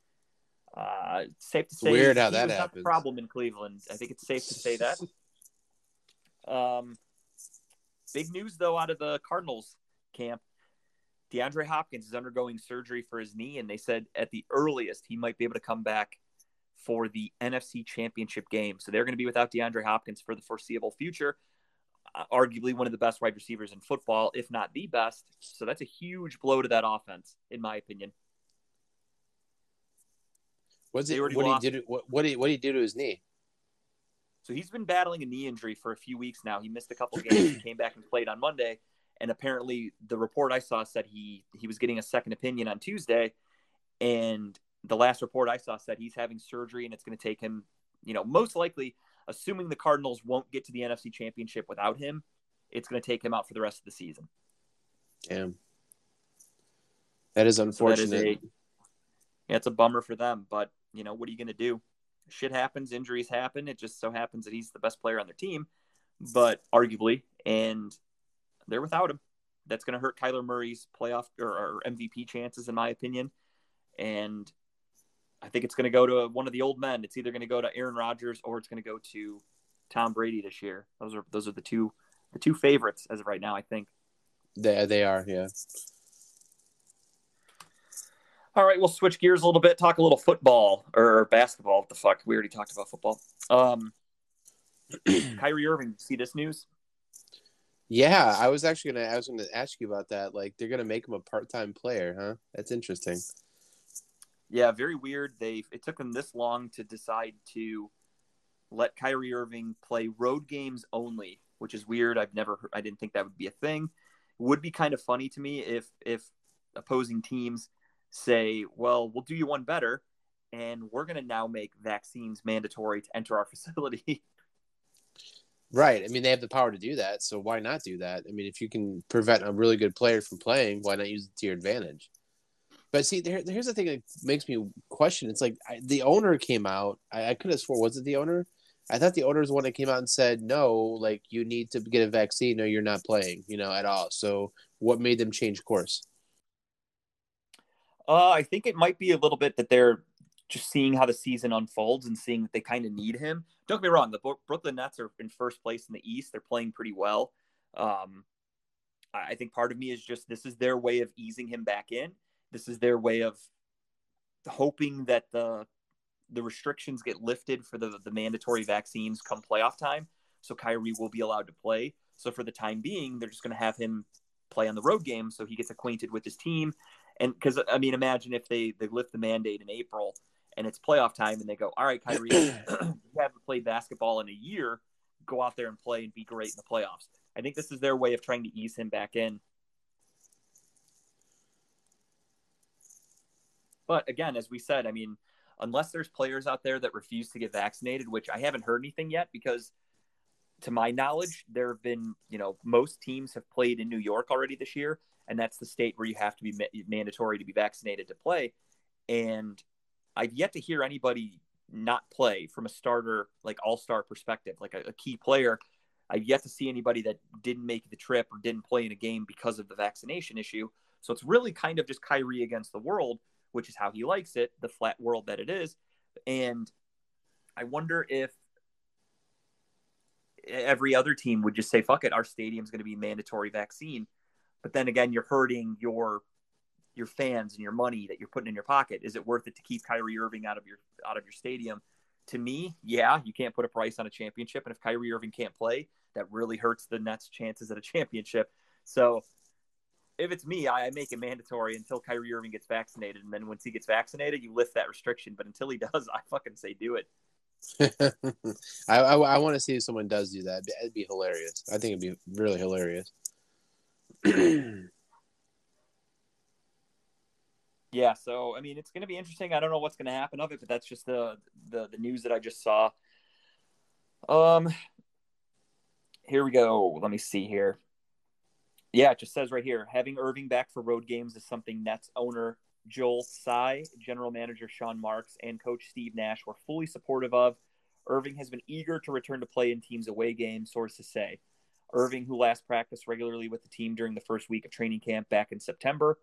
Uh, safe to say, weird how that happens. problem in Cleveland. I think it's safe to say that. Um, big news though out of the Cardinals camp. DeAndre Hopkins is undergoing surgery for his knee, and they said at the earliest he might be able to come back for the NFC Championship game. So they're going to be without DeAndre Hopkins for the foreseeable future. Arguably one of the best wide receivers in football, if not the best. So that's a huge blow to that offense, in my opinion. What's it? What he did? What what did he, what did he do to his knee? So he's been battling a knee injury for a few weeks now. He missed a couple games. he came back and played on Monday, and apparently the report I saw said he he was getting a second opinion on Tuesday, and the last report I saw said he's having surgery and it's going to take him, you know, most likely, assuming the Cardinals won't get to the NFC Championship without him, it's going to take him out for the rest of the season. Damn. That is unfortunate. So that is a, yeah, it's a bummer for them, but you know, what are you going to do? Shit happens, injuries happen. It just so happens that he's the best player on their team, but arguably, and they're without him. That's going to hurt Kyler Murray's playoff or, or MVP chances, in my opinion. And I think it's going to go to one of the old men. It's either going to go to Aaron Rodgers or it's going to go to Tom Brady this year. Those are those are the two the two favorites as of right now. I think. They they are yeah. All right, we'll switch gears a little bit. Talk a little football or basketball. What the fuck? We already talked about football. Um, Kyrie Irving. See this news? Yeah, I was actually gonna. I was gonna ask you about that. Like, they're gonna make him a part-time player, huh? That's interesting. Yeah, very weird. They it took them this long to decide to let Kyrie Irving play road games only, which is weird. I've never heard, I didn't think that would be a thing. It would be kind of funny to me if if opposing teams say, "Well, we'll do you one better, and we're going to now make vaccines mandatory to enter our facility." Right. I mean, they have the power to do that, so why not do that? I mean, if you can prevent a really good player from playing, why not use it to your advantage? But see, there, here's the thing that makes me question. It's like I, the owner came out. I, I could have swore was it the owner? I thought the owner was the one that came out and said no, like you need to get a vaccine, or you're not playing, you know, at all. So what made them change course? Uh, I think it might be a little bit that they're just seeing how the season unfolds and seeing that they kind of need him. Don't get me wrong, the Brooklyn Nets are in first place in the East. They're playing pretty well. Um, I think part of me is just this is their way of easing him back in this is their way of hoping that the the restrictions get lifted for the the mandatory vaccines come playoff time. So Kyrie will be allowed to play. So for the time being, they're just going to have him play on the road game so he gets acquainted with his team. And because I mean, imagine if they they lift the mandate in April and it's playoff time and they go, all right, Kyrie, you haven't played basketball in a year. Go out there and play and be great in the playoffs. I think this is their way of trying to ease him back in But again, as we said, I mean, unless there's players out there that refuse to get vaccinated, which I haven't heard anything yet because to my knowledge, there have been, you know, most teams have played in New York already this year, and that's the state where you have to be ma- mandatory to be vaccinated to play. And I've yet to hear anybody not play from a starter, like all star perspective, like a, a key player. I've yet to see anybody that didn't make the trip or didn't play in a game because of the vaccination issue. So it's really kind of just Kyrie against the world which is how he likes it, the flat world that it is. And I wonder if every other team would just say, fuck it, our stadium's going to be mandatory vaccine. But then again, you're hurting your your fans and your money that you're putting in your pocket. Is it worth it to keep Kyrie Irving out of your out of your stadium? To me, yeah, you can't put a price on a championship. And if Kyrie Irving can't play, that really hurts the Nets' chances at a championship. So if it's me, I make it mandatory until Kyrie Irving gets vaccinated, and then once he gets vaccinated, you lift that restriction. But until he does, I fucking say do it. I, I, I want to see if someone does do that. It'd be hilarious. I think it'd be really hilarious. yeah. So I mean, it's going to be interesting. I don't know what's going to happen of it, but that's just the, the the news that I just saw. Um. Here we go. Let me see here. Yeah, it just says right here having Irving back for road games is something Nets owner Joel Tsai, general manager Sean Marks, and coach Steve Nash were fully supportive of. Irving has been eager to return to play in teams' away games, sources say. Irving, who last practiced regularly with the team during the first week of training camp back in September,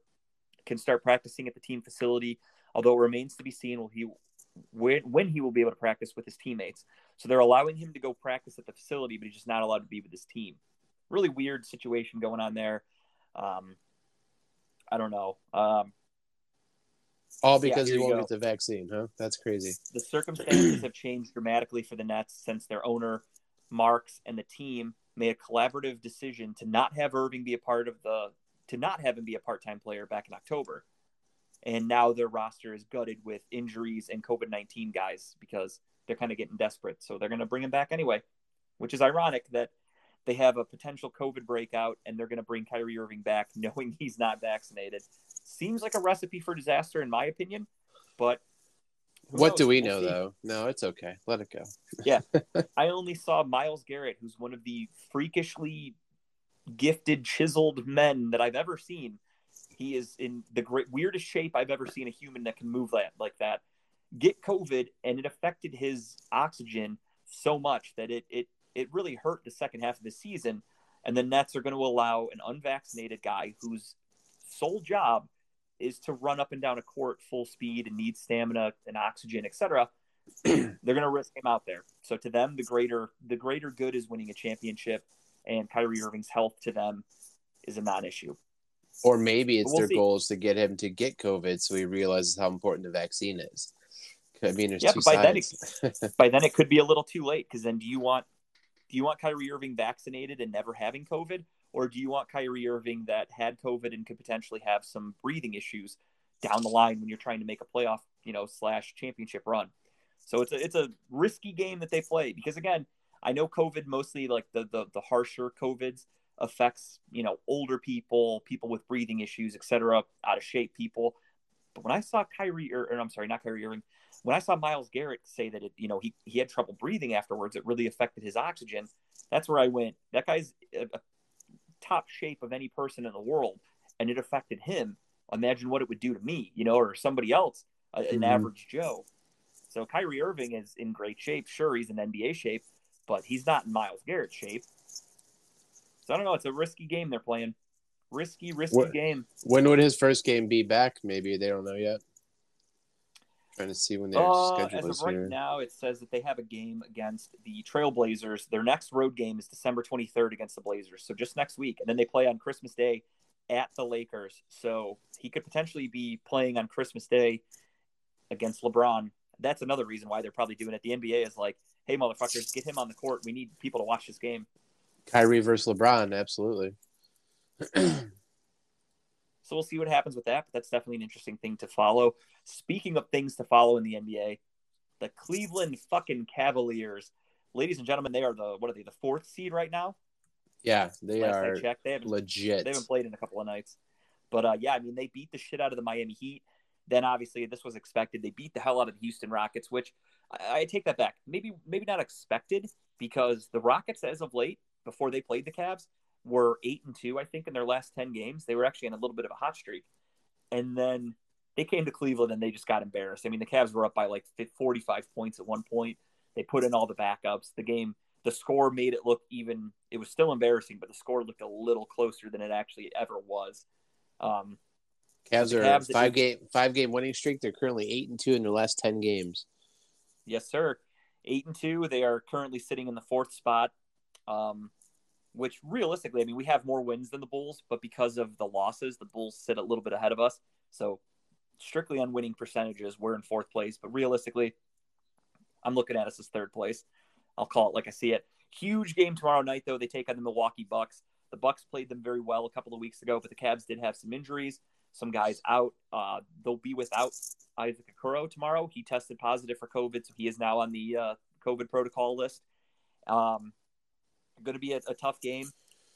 can start practicing at the team facility, although it remains to be seen he when, when he will be able to practice with his teammates. So they're allowing him to go practice at the facility, but he's just not allowed to be with his team really weird situation going on there. Um, I don't know. Um, All because here he won't go. get the vaccine, huh? That's crazy. The circumstances have changed dramatically for the Nets since their owner, Marks, and the team made a collaborative decision to not have Irving be a part of the to not have him be a part-time player back in October. And now their roster is gutted with injuries and COVID-19 guys because they're kind of getting desperate. So they're going to bring him back anyway, which is ironic that they have a potential COVID breakout and they're going to bring Kyrie Irving back knowing he's not vaccinated. Seems like a recipe for disaster in my opinion, but What knows? do we We'll know see. though? No, it's okay. Let it go. Yeah. I only saw Myles Garrett, who's one of the freakishly gifted, chiseled men that I've ever seen. He is in the great, weirdest shape I've ever seen a human that can move that like that. Get COVID, and it affected his oxygen so much that it it it really hurt the second half of the season. And the Nets are going to allow an unvaccinated guy whose sole job is to run up and down a court full speed and need stamina and oxygen, etc. They're going to risk him out there. So to them, the greater the greater good is winning a championship, and Kyrie Irving's health to them is a non-issue. Or maybe it's We'll their see. goal is to get him to get COVID so he realizes how important the vaccine is. I mean, there's Yeah, two but by then sides. By then, it could be a little too late because then do you want do you want Kyrie Irving vaccinated and never having COVID, or do you want Kyrie Irving that had COVID and could potentially have some breathing issues down the line when you're trying to make a playoff, you know, slash championship run? So it's a it's a risky game that they play because again, I know COVID mostly like the the, the harsher COVIDs affects you know older people, people with breathing issues, etc., out of shape people. But when I saw Kyrie, or, or I'm sorry, not Kyrie Irving, when I saw Myles Garrett say that it, you know, he he had trouble breathing afterwards, it really affected his oxygen. That's where I went. That guy's a, a top shape of any person in the world, and it affected him. Imagine what it would do to me, you know, or somebody else, a- an Mhm. average Joe. So Kyrie Irving is in great shape. Sure, he's in NBA shape, but he's not in Myles Garrett shape. So I don't know. It's a risky game they're playing. Risky, risky What- game. when would his first game be back? Maybe they don't know yet. Trying to see when their Uh, schedule as is of right here. now, it says that they have a game against the Trailblazers. Their next road game is December 23rd against the Blazers. So just next week. And then they play on Christmas Day at the Lakers. So he could potentially be playing on Christmas Day against LeBron. That's another reason why they're probably doing it. The NBA is like, hey, motherfuckers, get him on the court. We need people to watch this game. Kyrie versus LeBron, absolutely. So we'll see what happens with that. But that's definitely an interesting thing to follow. Speaking of things to follow in the NBA, the Cleveland fucking Cavaliers, ladies and gentlemen, they are the what are they? The fourth seed right now. Yeah, they Last are I checked, they haven't legit. they haven't played in a couple of nights. But uh, yeah, I mean, they beat the shit out of the Miami Heat. Then obviously this was expected. They beat the hell out of the Houston Rockets, which I, I take that back. Maybe maybe not expected because the Rockets, as of late, before they played the Cavs, were eight and two. I think in their last ten games, they were actually in a little bit of a hot streak. And then they came to Cleveland and they just got embarrassed. I mean, the Cavs were up by like 45 points at one point. They put in all the backups. The game, the score made it look even. It was still embarrassing, but the score looked a little closer than it actually ever was. Um, Cavs are Cavs five game five game winning streak. They're currently eight and two in their last ten games. yes, sir. Eight and two. They are currently sitting in the fourth spot. Um, which realistically, I mean, we have more wins than the Bulls, but because of the losses, the Bulls sit a little bit ahead of us. So, strictly on winning percentages, we're in fourth place. But realistically, I'm looking at us as third place. I'll call it like I see it. Huge game tomorrow night, though. They take on the Milwaukee Bucks. The Bucks played them very well a couple of weeks ago, but the Cavs did have some injuries. Some guys out. Uh, they'll be without Isaac Okoro tomorrow. He tested positive for COVID, so he is now on the uh, COVID protocol list. Um, going to be a, a tough game,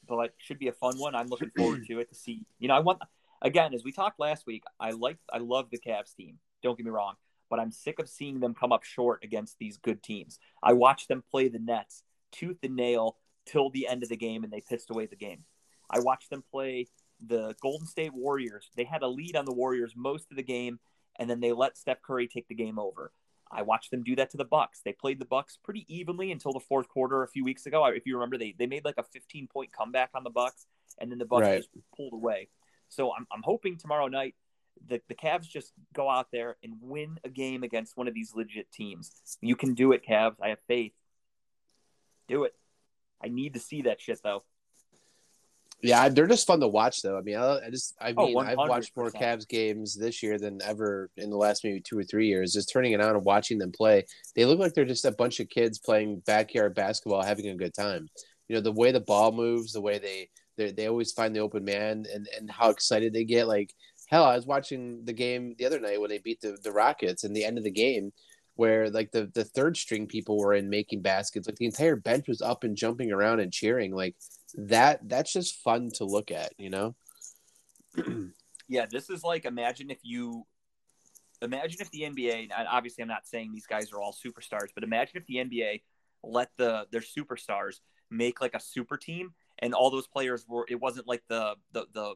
but should be a fun one. I'm looking forward to it to see. You know, I want again as we talked last week. I like I love the Cavs team. Don't get me wrong, but I'm sick of seeing them come up short against these good teams. I watched them play the Nets tooth and nail till the end of the game, and they pissed away the game. I watched them play the Golden State Warriors. They had a lead on the Warriors most of the game, and then they let Steph Curry take the game over. I watched them do that to the Bucks. They played the Bucks pretty evenly until the fourth quarter a few weeks ago. If you remember, they they made like a 15 point comeback on the Bucks, and then the Bucks Right. just pulled away. So I'm I'm hoping tomorrow night the the Cavs just go out there and win a game against one of these legit teams. You can do it, Cavs. I have faith. Do it. I need to see that shit though. Yeah, they're just fun to watch, though. I mean, I, I just, I Oh, mean, I've watched more 100%. Cavs games this year than ever in the last maybe two or three years. Just turning it on and watching them play, they look like they're just a bunch of kids playing backyard basketball, having a good time. You know, the way the ball moves, the way they they they always find the open man, and and how excited they get. Like hell, I was watching the game the other night when they beat the the Rockets, and the end of the game. Where like the, the third string people were in making baskets, like the entire bench was up and jumping around and cheering. Like that that's just fun to look at, you know? Yeah, this is like imagine if you imagine if the NBA and obviously I'm not saying these guys are all superstars, but imagine if the NBA let the their superstars make like a super team and all those players were it wasn't like the the the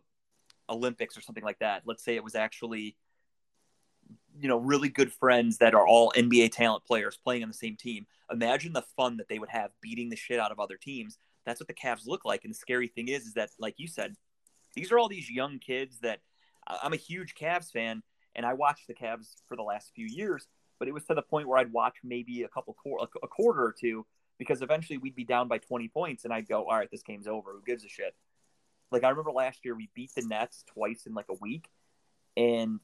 Olympics or something like that. Let's say it was actually you know really good friends that are all NBA talent players playing on the same team. Imagine the fun that they would have beating the shit out of other teams. That's what the Cavs look like. And the scary thing is, is that like you said, these are all these young kids that I'm a huge Cavs fan, and I watched the Cavs for the last few years. But it was to the point where I'd watch maybe a couple a quarter or two because eventually we'd be down by 20 points, and I'd go, "All right, this game's over. Who gives a shit?" Like I remember last year we beat the Nets twice in like a week, and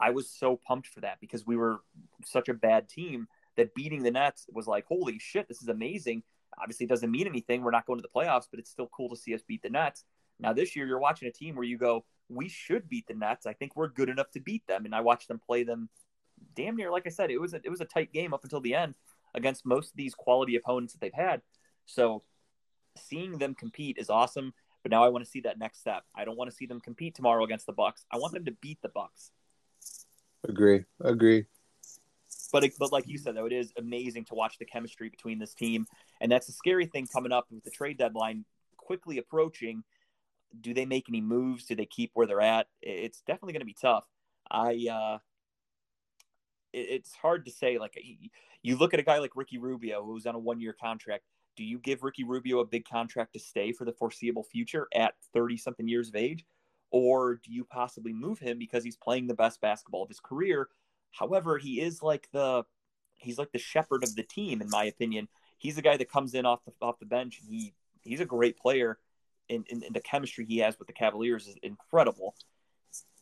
I was so pumped for that because we were such a bad team that beating the Nets was like, "Holy shit, this is amazing." Obviously, it doesn't mean anything. We're not going to the playoffs, but it's still cool to see us beat the Nets. Now this year, you're watching a team where you go, we should beat the Nets. I think we're good enough to beat them. And I watched them play them damn near. Like I said, it was a, it was a tight game up until the end against most of these quality opponents that they've had. So seeing them compete is awesome. But now I want to see that next step. I don't want to see them compete tomorrow against the Bucks. I want them to beat the Bucks. Agree. Agree. But but like you said, though, it is amazing to watch the chemistry between this team, and that's the scary thing coming up with the trade deadline quickly approaching. Do they make any moves? Do they keep where they're at? It's definitely going to be tough. I uh, it, it's hard to say. Like you look at a guy like Ricky Rubio, who's on a one-year contract. Do you give Ricky Rubio a big contract to stay for the foreseeable future at thirty something years of age, or do you possibly move him because he's playing the best basketball of his career? However, he is like the he's like the shepherd of the team, in my opinion. He's the guy that comes in off the off the bench, and he he's a great player. And, and, and the chemistry he has with the Cavaliers is incredible.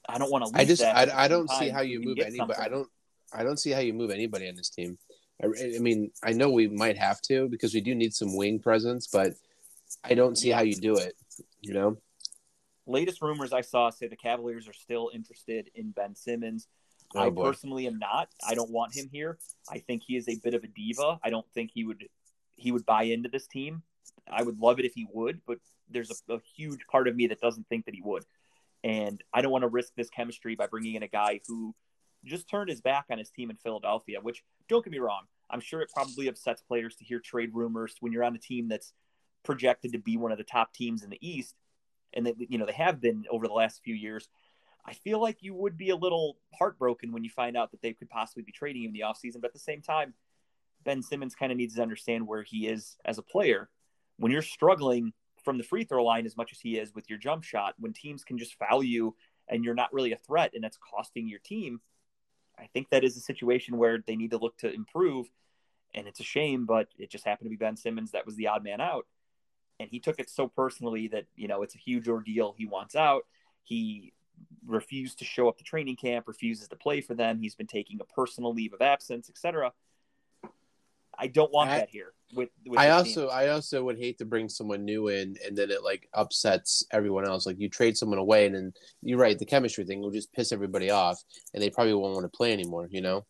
I don't want to. I just that I, I don't see how you move anybody. I don't I don't see how you move anybody on this team. I, I mean, I know we might have to because we do need some wing presence, but I don't see how you do it. You know? Latest rumors I saw say the Cavaliers are still interested in Ben Simmons. Oh, I boy. personally am not. I don't want him here. I think he is a bit of a diva. I don't think he would he would buy into this team. I would love it if he would, but there's a, a huge part of me that doesn't think that he would. And I don't want to risk this chemistry by bringing in a guy who just turned his back on his team in Philadelphia, which don't get me wrong, I'm sure it probably upsets players to hear trade rumors when you're on a team that's projected to be one of the top teams in the East and that you know they have been over the last few years. I feel like you would be a little heartbroken when you find out that they could possibly be trading him in the offseason. But at the same time, Ben Simmons kind of needs to understand where he is as a player. When you're struggling from the free throw line as much as he is with your jump shot, when teams can just foul you and you're not really a threat and that's costing your team, I think that is a situation where they need to look to improve. And it's a shame, but it just happened to be Ben Simmons that was the odd man out. And he took it so personally that, you know, it's a huge ordeal. He wants out. He refused to show up to training camp, refuses to play for them. He's been taking a personal leave of absence, etc. I don't want I- that here. With, with I also I also would hate to bring someone new in and then it like upsets everyone else. Like you trade someone away and then you're right, the chemistry thing will just piss everybody off and they probably won't want to play anymore, you know?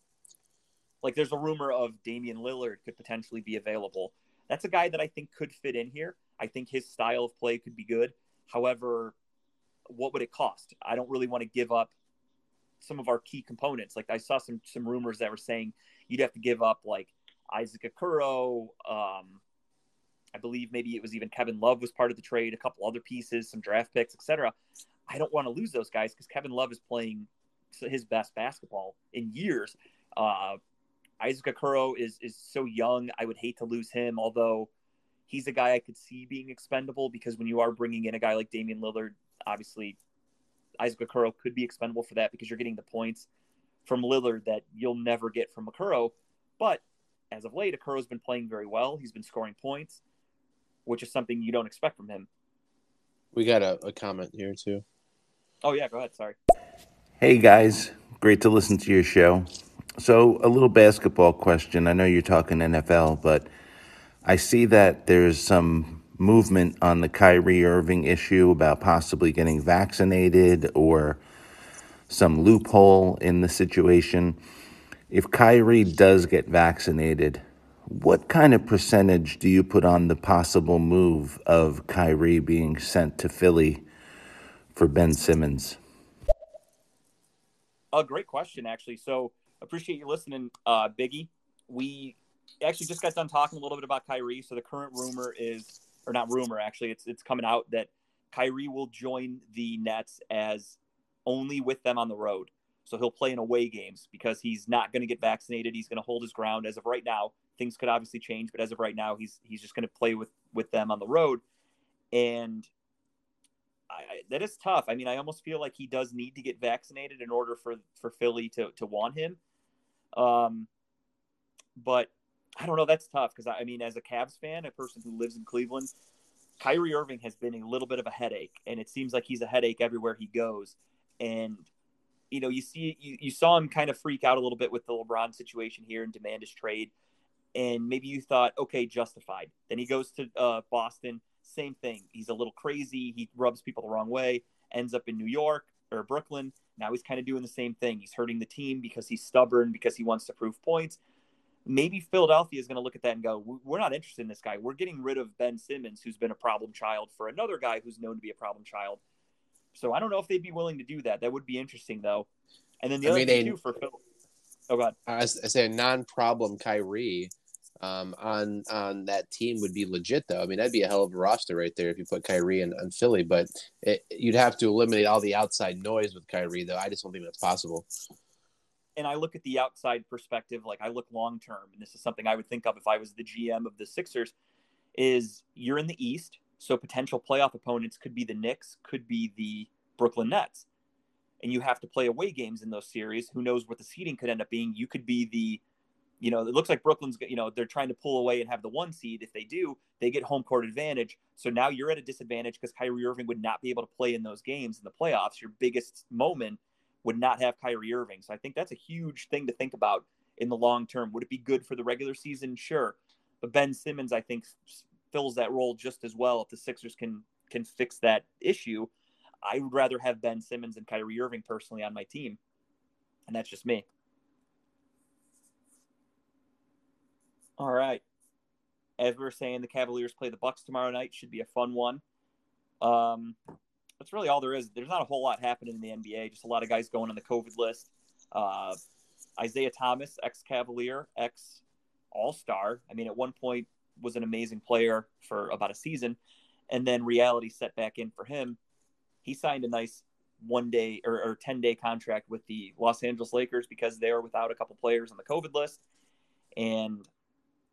like there's a rumor of Damian Lillard could potentially be available. That's a guy that I think could fit in here. I think his style of play could be good. However, what would it cost? I don't really want to give up some of our key components. Like I saw some some rumors that were saying you'd have to give up like Isaac Okoro. Um, I believe maybe it was even Kevin Love was part of the trade, a couple other pieces, some draft picks, etc. I don't want to lose those guys because Kevin Love is playing his best basketball in years. Uh, Isaac Okoro is is so young. I would hate to lose him, although he's a guy I could see being expendable because when you are bringing in a guy like Damian Lillard, obviously Isaac Okoro could be expendable for that because you're getting the points from Lillard that you'll never get from Okoro. But as of late, Okoro's been playing very well. He's been scoring points, which is something you don't expect from him. We got a, a comment here too. Oh yeah, go ahead. Sorry. Hey guys, great to listen to your show. So, a little basketball question. I know you're talking NFL, but I see that there's some movement on the Kyrie Irving issue about possibly getting vaccinated or some loophole in the situation. If Kyrie does get vaccinated, what kind of percentage do you put on the possible move of Kyrie being sent to Philly for Ben Simmons? A great question, actually. So appreciate you listening, uh, Biggie. We actually just got done talking a little bit about Kyrie. So the current rumor is, or not rumor, actually, it's it's coming out that Kyrie will join the Nets as only with them on the road. So he'll play in away games because he's not going to get vaccinated. He's going to hold his ground as of right now. Things could obviously change, but as of right now, he's he's just going to play with with them on the road. And I, that is tough. I mean, I almost feel like he does need to get vaccinated in order for for Philly to to want him. Um, but I don't know. That's tough because I mean, as a Cavs fan, a person who lives in Cleveland, Kyrie Irving has been a little bit of a headache, and it seems like he's a headache everywhere he goes. And you know, you see, you, you saw him kind of freak out a little bit with the LeBron situation here and demand his trade. And maybe you thought, okay, justified. Then he goes to uh, Boston, same thing. He's a little crazy. He rubs people the wrong way. Ends up in New York or Brooklyn. Now he's kind of doing the same thing. He's hurting the team because he's stubborn, because he wants to prove points. Maybe Philadelphia is going to look at that and go, "We're not interested in this guy. We're getting rid of Ben Simmons, who's been a problem child, for another guy who's known to be a problem child." So I don't know if they'd be willing to do that. That would be interesting, though. And then the I other mean, thing too for Phil. Oh God. I, I say a non-problem Kyrie um, on on that team would be legit though. I mean, that'd be a hell of a roster right there if you put Kyrie in, in Philly. But it, you'd have to eliminate all the outside noise with Kyrie, though. I just don't think that's possible. And I look at the outside perspective, like I look long term, and this is something I would think of if I was the GM of the Sixers. Is you're in the East, so potential playoff opponents could be the Knicks, could be the Brooklyn Nets, and you have to play away games in those series. Who knows what the seeding could end up being? You could be the you know, it looks like Brooklyn's, you know, they're trying to pull away and have the one seed. If they do, they get home court advantage. So now you're at a disadvantage because Kyrie Irving would not be able to play in those games in the playoffs. Your biggest moment would not have Kyrie Irving. So I think that's a huge thing to think about in the long term. Would it be good for the regular season? Sure. But Ben Simmons, I think, fills that role just as well if the Sixers can can fix that issue. I would rather have Ben Simmons and Kyrie Irving personally on my team. And that's just me. All right. As we were saying, the Cavaliers play the Bucks tomorrow night. Should be a fun one. Um, that's really all there is. There's not a whole lot happening in the NBA. Just a lot of guys going on the COVID list. Uh, Isaiah Thomas, ex Cavalier, ex All Star. I mean, at one point was an amazing player for about a season, and then reality set back in for him. He signed a nice one day or, or 10 day contract with the Los Angeles Lakers because they are without a couple players on the COVID list. And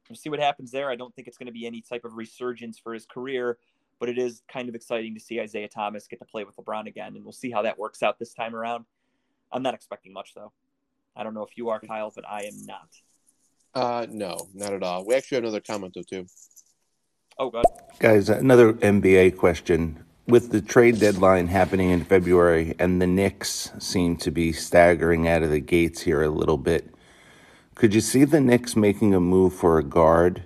We'll see what happens there. I don't think it's going to be any type of resurgence for his career, but it is kind of exciting to see Isaiah Thomas get to play with LeBron again, and we'll see how that works out this time around. I'm not expecting much though. I don't know if you are, Kyle, but I am not. Uh, no, not at all. We actually have another comment though too. Oh, God. Guys, another NBA question. With the trade deadline happening in February and the Knicks seem to be staggering out of the gates here a little bit, could you see the Knicks making a move for a guard?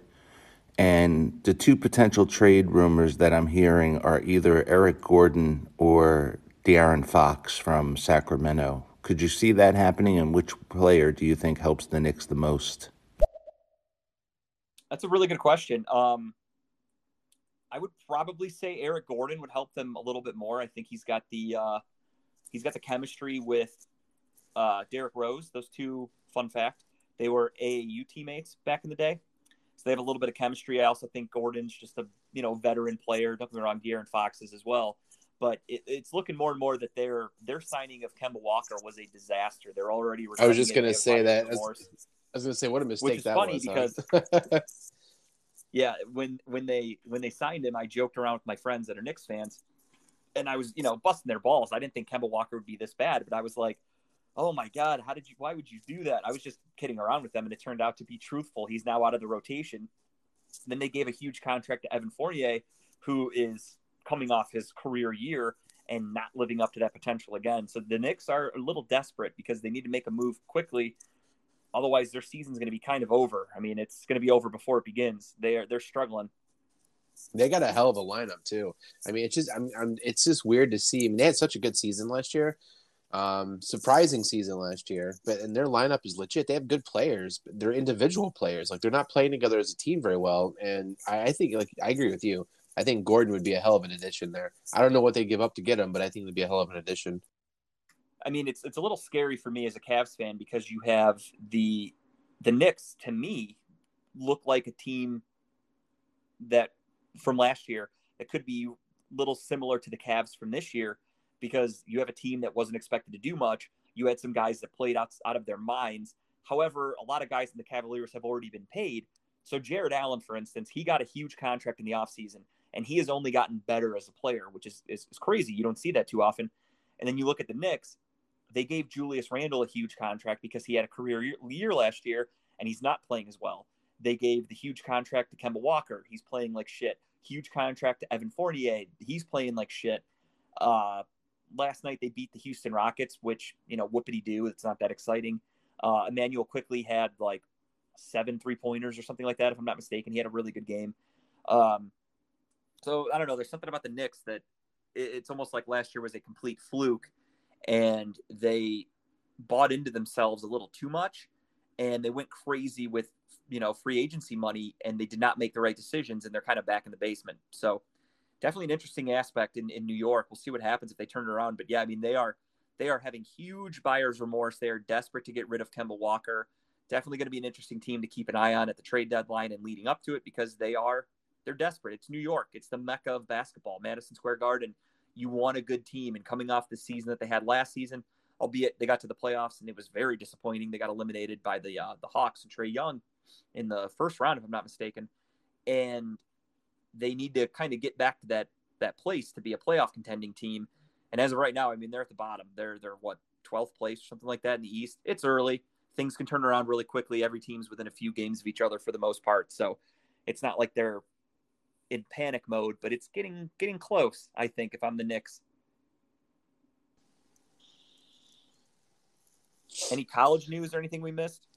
And the two potential trade rumors that I'm hearing are either Eric Gordon or De'Aaron Fox from Sacramento. Could you see that happening? And which player do you think helps the Knicks the most? That's a really good question. Um, I would probably say Eric Gordon would help them a little bit more. I think he's got the uh, he's got the chemistry with uh, Derrick Rose. Those two, fun fact, they were AAU teammates back in the day, so they have a little bit of chemistry. I also think Gordon's just a you know veteran player. Don't get me wrong, De'Aaron Fox is as well. But it, it's looking more and more that their their signing of Kemba Walker was a disaster. They're already. I was just going to say that. I was, was going to say what a mistake Which is that funny was. because yeah, when when they when they signed him, I joked around with my friends that are Knicks fans, and I was you know busting their balls. I didn't think Kemba Walker would be this bad, but I was like, oh my god how did you why would you do that i was just kidding around with them and it turned out to be truthful he's now out of the rotation then they gave a huge contract to evan fournier who is coming off his career year and not living up to that potential again. So the Knicks are a little desperate because they need to make a move quickly. Otherwise, their season's going to be kind of over. I mean, it's going to be over before it begins. They are they're struggling. They got a hell of a lineup too. I mean, it's just I'm, I'm it's just weird to see. I mean, they had such a good season last year, um, surprising season last year. But and their lineup is legit. They have good players, but they're individual players. Like they're not playing together as a team very well. And I, I think like I agree with you. I think Gordon would be a hell of an addition there. I don't know what they give up to get him, but I think it'd be a hell of an addition. I mean, it's it's a little scary for me as a Cavs fan because you have the the Knicks to me look like a team that from last year that could be a little similar to the Cavs from this year because you have a team that wasn't expected to do much. You had some guys that played out, out of their minds. However, a lot of guys in the Cavaliers have already been paid. So Jarrett Allen, for instance, he got a huge contract in the offseason and he has only gotten better as a player, which is, is, is crazy. You don't see that too often. And then you look at the Knicks, they gave Julius Randle a huge contract because he had a career year, last year and he's not playing as well. They gave the huge contract to Kemba Walker. He's playing like shit. Huge contract to Evan Fournier. He's playing like shit. Uh, last night they beat the Houston Rockets, which, you know, whoopity do. It's not that exciting. Uh, Immanuel Quickley had like seven three pointers or something like that, if I'm not mistaken. He had a really good game. Um, so I don't know. There's something about the Knicks that it's almost like last year was a complete fluke, and they bought into themselves a little too much, and they went crazy with you know free agency money, and they did not make the right decisions, and they're kind of back in the basement. So definitely an interesting aspect in, in New York. We'll see what happens if they turn it around. But yeah, I mean they are they are having huge buyer's remorse. They are desperate to get rid of Kemba Walker. Definitely going to be an interesting team to keep an eye on at the trade deadline and leading up to it because they are they're desperate. It's New York. It's the mecca of basketball, Madison Square Garden. You want a good team, and coming off the season that they had last season, albeit they got to the playoffs and it was very disappointing. They got eliminated by the uh, the Hawks and Trae Young in the first round, if I'm not mistaken, and they need to kind of get back to that that place to be a playoff contending team. And as of right now, I mean they're at the bottom. They're they're what 12th place or something like that in the East. It's early. Things can turn around really quickly. Every team's within a few games of each other for the most part. So it's not like they're in panic mode, but it's getting getting close. I think if I'm the Knicks. Any college news or anything we missed?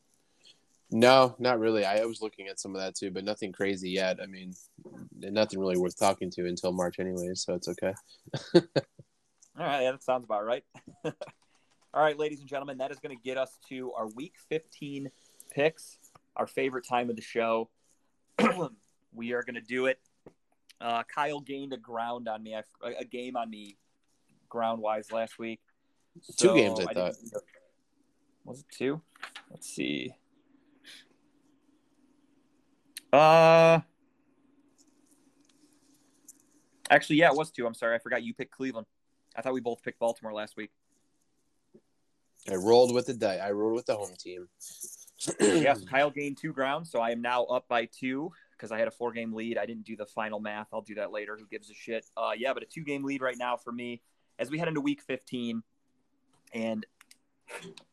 No, not really. I was looking at some of that too, but nothing crazy yet. I mean, nothing really worth talking to until March, anyway, so it's okay. All right, yeah, that sounds about right. All right, ladies and gentlemen, that is going to get us to our Week 15 picks, our favorite time of the show. we are going to do it uh, Kyle gained a ground on me, a game on me, ground wise last week. So two games, I, I thought. Was it two? Let's see. Uh, actually, yeah, it was two. I'm sorry, I forgot you picked Cleveland. I thought we both picked Baltimore last week. I rolled with the die. I rolled with the home team. yeah, Kyle gained two grounds, so I am now up by two because I had a four game lead. I didn't do the final math. I'll do that later. Who gives a shit? Uh, yeah, but a two game lead right now for me as we head into week 15. And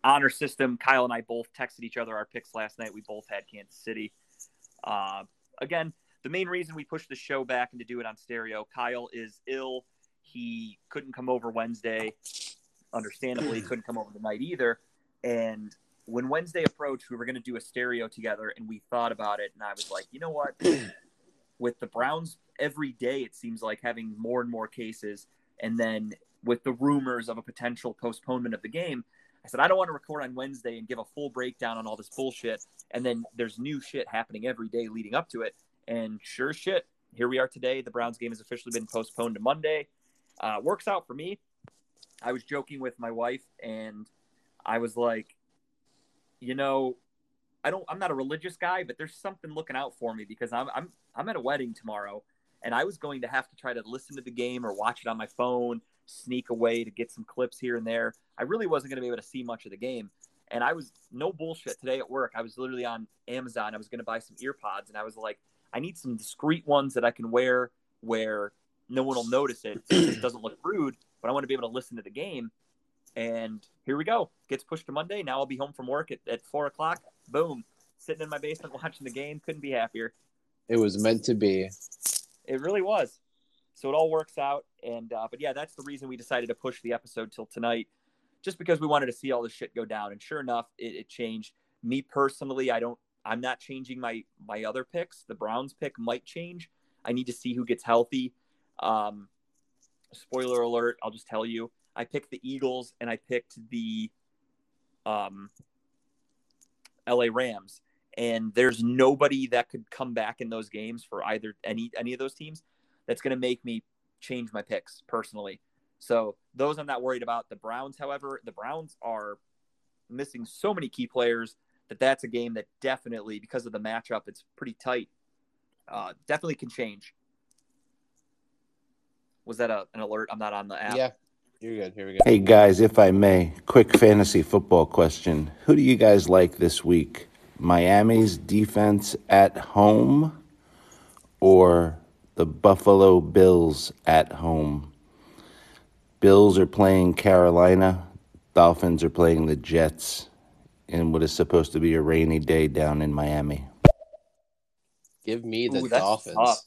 honor system, Kyle and I both texted each other our picks last night. We both had Kansas City. Uh, again, the main reason we pushed the show back and to do it on stereo, Kyle is ill. He couldn't come over Wednesday. Understandably, he couldn't come over tonight either. And when Wednesday approached, we were going to do a stereo together, and we thought about it. And I was like, you know what? with the Browns every day, it seems like having more and more cases, and then with the rumors of a potential postponement of the game, I said I don't want to record on Wednesday and give a full breakdown on all this bullshit, and then there's new shit happening every day leading up to it. And sure shit, here we are today. The Browns game has officially been postponed to Monday. Uh, works out for me. I was joking with my wife, and I was like, you know, I don't I'm not a religious guy, but there's something looking out for me because I'm I'm I'm at a wedding tomorrow and I was going to have to try to listen to the game or watch it on my phone, sneak away to get some clips here and there. I really wasn't going to be able to see much of the game. And I was no bullshit today at work. I was literally on Amazon. I was going to buy some earpods and I was like, I need some discreet ones that I can wear where no one will notice it. It doesn't look rude, but I want to be able to listen to the game. And here we go. Gets pushed to Monday. Now I'll be home from work at, at four o'clock. Boom. Sitting in my basement watching the game. Couldn't be happier. It was meant to be. It really was. So it all works out. And uh, but yeah, that's the reason we decided to push the episode till tonight, just because we wanted to see all this shit go down. And sure enough, it, it changed. Me personally, I don't. I'm not changing my my other picks. The Browns pick might change. I need to see who gets healthy. Um, spoiler alert! I'll just tell you. I picked the Eagles and I picked the um, LA Rams. And there's nobody that could come back in those games for either any any of those teams that's going to make me change my picks personally. So those I'm not worried about. The Browns, however, the Browns are missing so many key players that that's a game that definitely, because of the matchup, it's pretty tight. Uh, definitely can change. Was that a, an alert? I'm not on the app. Yeah, you're good. Here we go. Hey guys, if I may, quick fantasy football question. Who do you guys like this week? Miami's defense at home or the Buffalo Bills at home? Bills are playing Carolina, Dolphins are playing the Jets in what is supposed to be a rainy day down in Miami. Give me the Ooh, Dolphins. tough.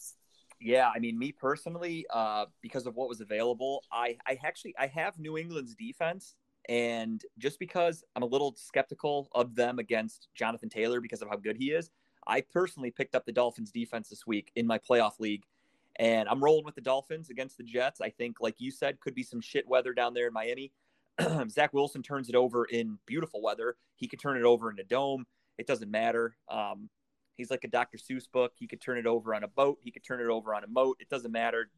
Yeah, I mean, me personally, uh, because of what was available, I, I actually I have New England's defense, and just because I'm a little skeptical of them against Jonathan Taylor because of how good he is, I personally picked up the Dolphins defense this week in my playoff league, and I'm rolling with the Dolphins against the Jets. I think, like you said, could be some shit weather down there in Miami. Zach Wilson turns it over in beautiful weather. He could turn it over in a dome. It doesn't matter. Um, He's like a Dr. Seuss book. He could turn it over on a boat. He could turn it over on a moat. It doesn't matter.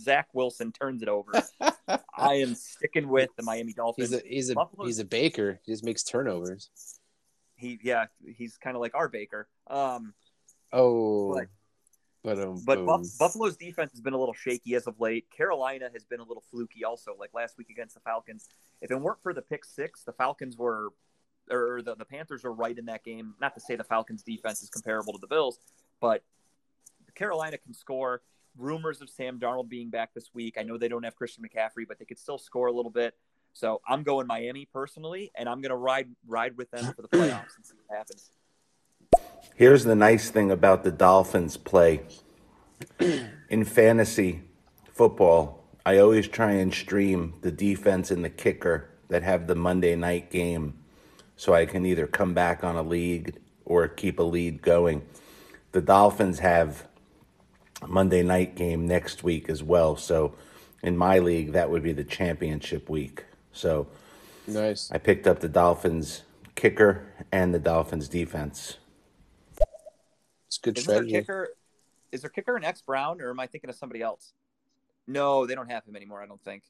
Zach Wilson turns it over. I am sticking with the Miami Dolphins. he's a he's a Buffalo- he's a baker. He just makes turnovers. he yeah, he's kind of like our Baker. Um, Oh, But- um, but. Buff- Buffalo's defense has been a little shaky as of late. Carolina has been a little fluky also, like last week against the Falcons. If it weren't for the pick six, the Falcons were, or the, the Panthers were right in that game. Not to say the Falcons defense is comparable to the Bills, but Carolina can score. Rumors of Sam Darnold being back this week. I know they don't have Christian McCaffrey, but they could still score a little bit. So I'm going Miami personally, and I'm going to ride ride with them for the playoffs and see what happens. Here's the nice thing about the Dolphins play. In fantasy football, I always try and stream the defense and the kicker that have the Monday night game so I can either come back on a lead or keep a lead going. The Dolphins have a Monday night game next week as well. So in my league, that would be the championship week. So nice. I picked up the Dolphins kicker and the Dolphins defense. It's good Isn't their kicker? Is their kicker an ex Brown, or am I thinking of somebody else? No, they don't have him anymore. I don't think.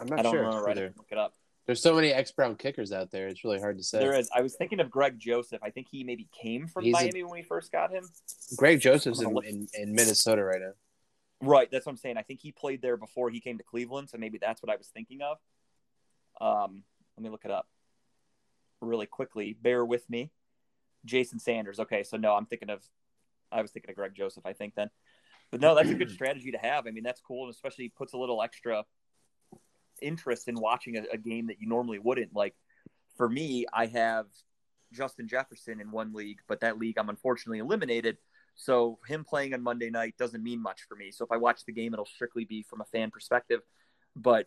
I'm not I not don't sure. remember. I either. look it up. There's so many ex Brown kickers out there. It's really hard to say. There is. I was thinking of Greg Joseph. I think he maybe came from He's a- Miami when we first got him. Greg Joseph's in, in, in Minnesota right now. Right. That's what I'm saying. I think he played there before he came to Cleveland, so maybe that's what I was thinking of. Um, let me look it up really quickly. Bear with me. Jason Sanders. Okay, so no, I'm thinking of. I was thinking of Greg Joseph. I think then, but no, that's a good strategy to have. I mean, that's cool, and especially puts a little extra interest in watching a, a game that you normally wouldn't. Like for me, I have Justin Jefferson in one league, but that league I'm unfortunately eliminated. So him playing on Monday night doesn't mean much for me. So if I watch the game, it'll strictly be from a fan perspective. But